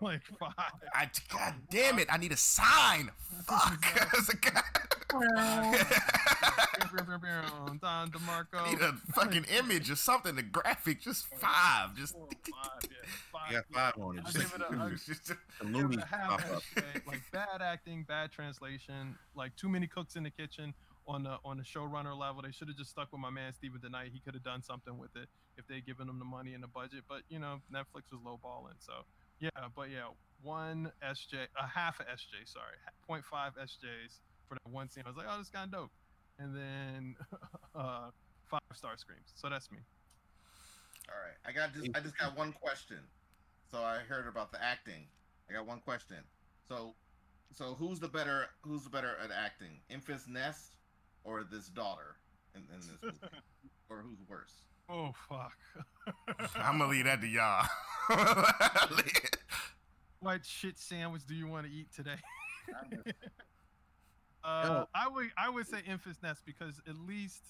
[SPEAKER 4] like five.
[SPEAKER 1] I God damn it! I need a sign. Fuck.
[SPEAKER 4] Don
[SPEAKER 1] I
[SPEAKER 4] DeMarco.
[SPEAKER 1] need a fucking image or something. The graphic, just five. Just.
[SPEAKER 4] Five, yeah, five,
[SPEAKER 3] You got
[SPEAKER 4] yeah.
[SPEAKER 3] five on it.
[SPEAKER 4] I'll give it a- I'll
[SPEAKER 1] just-
[SPEAKER 3] the
[SPEAKER 4] Give it a half. Like bad acting, bad translation, like too many cooks in the kitchen on the on the showrunner level. They should have just stuck with my man Steven DeKnight. He could have done something with it if they'd given him the money and the budget. But you know, Netflix was lowballing. So yeah, but yeah, one SJ, a half a SJ, sorry, 0.5 SJs for that one scene. I was like, oh, this is kind of dope. And then uh, five star screams. So that's me.
[SPEAKER 5] All right, I got just I just got one question. So I heard about the acting. I got one question. So, so who's the better who's the better at acting, Infus Nest or this daughter in, in this movie, or who's worse?
[SPEAKER 4] Oh fuck.
[SPEAKER 1] I'm gonna leave that to y'all.
[SPEAKER 4] what shit sandwich do you want to eat today?
[SPEAKER 5] I'm
[SPEAKER 4] Uh, I would I would say Infus Nest because at least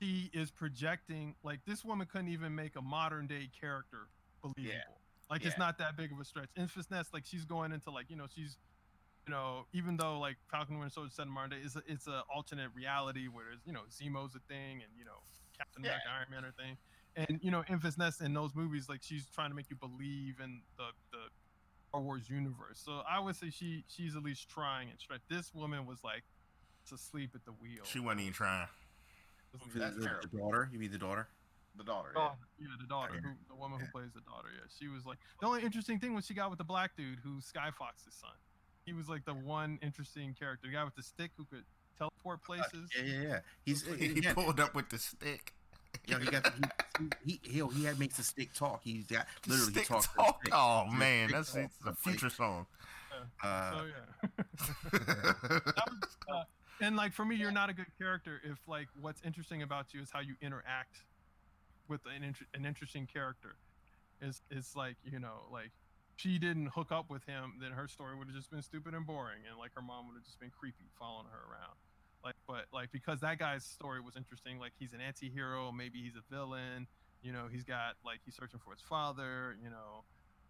[SPEAKER 4] he is projecting like this woman couldn't even make a modern day character believable. Like it's not that big of a stretch. Infus Nest like she's going into like you know she's you know even though like Falcon Winter Soldier set in modern day is a, it's a alternate reality where there's you know Zemo's a thing and you know Captain
[SPEAKER 5] Yeah.
[SPEAKER 4] America Iron Man are thing. And you know, Infus Nest in those movies, like she's trying to make you believe in the the Star Wars universe. So I would say she she's at least trying and trying. This woman was like asleep at the wheel.
[SPEAKER 1] she wasn't even trying.
[SPEAKER 4] Wasn't
[SPEAKER 3] The,
[SPEAKER 5] That's
[SPEAKER 3] the-
[SPEAKER 5] terrible.
[SPEAKER 3] the daughter? You mean the daughter?
[SPEAKER 5] The daughter.
[SPEAKER 4] Oh,
[SPEAKER 5] Yeah.
[SPEAKER 4] yeah, the daughter,
[SPEAKER 3] Okay.
[SPEAKER 4] who, the woman
[SPEAKER 3] Yeah.
[SPEAKER 4] who plays the daughter. Yeah, she was like the only interesting thing was she got with the black dude who's Sky Fox's son. He was like the one interesting character, the guy with the stick who could teleport places.
[SPEAKER 3] Yeah, yeah, yeah. He's
[SPEAKER 1] He
[SPEAKER 3] again,
[SPEAKER 1] pulled up with the stick.
[SPEAKER 3] you know, he got he he he, he had makes the stick talk. He's got literally he
[SPEAKER 1] stick
[SPEAKER 3] talks. to the
[SPEAKER 1] talk.
[SPEAKER 3] stick.
[SPEAKER 1] Oh
[SPEAKER 3] Yeah,
[SPEAKER 1] man,
[SPEAKER 3] stick
[SPEAKER 1] that's
[SPEAKER 3] talk.
[SPEAKER 1] it's a future song.
[SPEAKER 3] Uh,
[SPEAKER 4] So yeah. That was, uh, and like for me, you're not a good character if like what's interesting about you is how you interact with an inter- an interesting character. Is it's like you know like she didn't hook up with him, then her story would have just been stupid and boring, and like her mom would have just been creepy following her around. Like, but like because that guy's story was interesting, like he's an anti-hero, maybe he's a villain. You know, he's got like he's searching for his father. You know,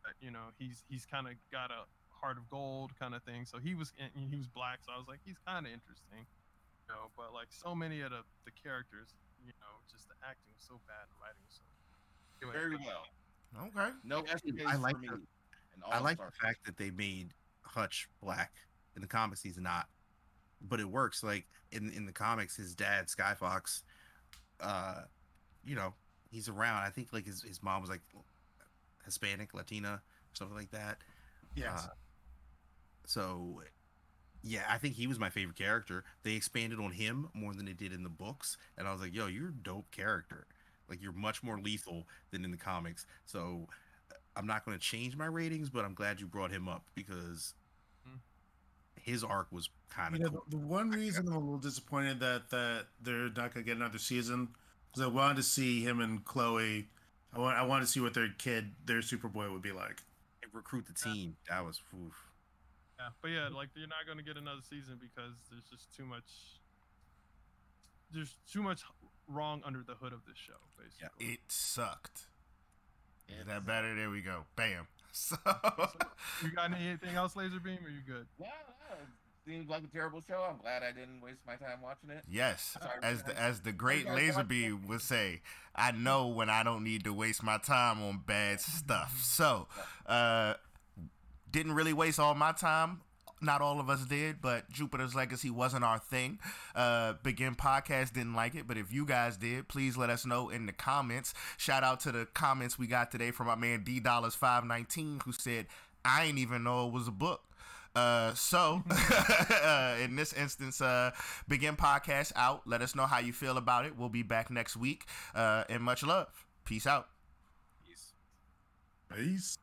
[SPEAKER 4] but, you know he's he's kind of got a heart of gold kind of thing. So he was he was black, so I was like he's kind of interesting. You know, but like so many of the the characters, you know, just the acting was so bad, the writing was so. Anyway,
[SPEAKER 5] Very well.
[SPEAKER 1] okay.
[SPEAKER 5] No
[SPEAKER 3] Actually, I like
[SPEAKER 5] for me.
[SPEAKER 3] the-
[SPEAKER 5] And
[SPEAKER 3] I like the fact that they made Hutch black. In the comics, he's not, but it works. Like in in the comics, his dad Sky Fox, uh, you know, he's around. I think like his his mom was like Hispanic, Latina, something like that.
[SPEAKER 2] Yeah.
[SPEAKER 3] Uh, so, yeah, I think he was my favorite character. They expanded on him more than they did in the books, and I was like, "Yo, you're a dope character. Like, you're much more lethal than in the comics." So, I'm not going to change my ratings, but I'm glad you brought him up because
[SPEAKER 4] Mhm.
[SPEAKER 3] his arc was kind
[SPEAKER 2] You
[SPEAKER 3] of
[SPEAKER 2] know,
[SPEAKER 3] cool.
[SPEAKER 2] the, the one reason I'm a little disappointed that that they're not gonna get another season because I wanted to see him and Chloe. I want I wanted to see what their kid, their Superboy, would be like.
[SPEAKER 3] And recruit the team. That was oof.
[SPEAKER 4] Yeah, but yeah, like you're not gonna get another season because there's just too much. There's too much wrong under the hood of this show, basically.
[SPEAKER 1] It sucked. Is
[SPEAKER 5] Yeah,
[SPEAKER 1] that better? There we go. Bam. So,
[SPEAKER 4] You got anything else, Laser Beam? Or you good?
[SPEAKER 5] No, no, it seems like a terrible show. I'm glad I didn't waste my time watching it.
[SPEAKER 1] yes,
[SPEAKER 5] Sorry,
[SPEAKER 1] as the as the great
[SPEAKER 5] guys
[SPEAKER 1] laser beam would say, I know when I don't need to waste my time on bad stuff. So, uh, didn't really waste all my time. Not all of us did, but Jupiter's Legacy wasn't our thing. Uh, Begin Podcast didn't like it, but if you guys did, please let us know in the comments. Shout out to the comments we got today from my man D Dollars five nineteen who said, "I ain't even know it was a book." Uh, so uh, in this instance, uh, Begin Podcast out. Let us know how you feel about it. We'll be back next week. Uh, and much love. Peace out.
[SPEAKER 3] Peace.
[SPEAKER 2] Peace.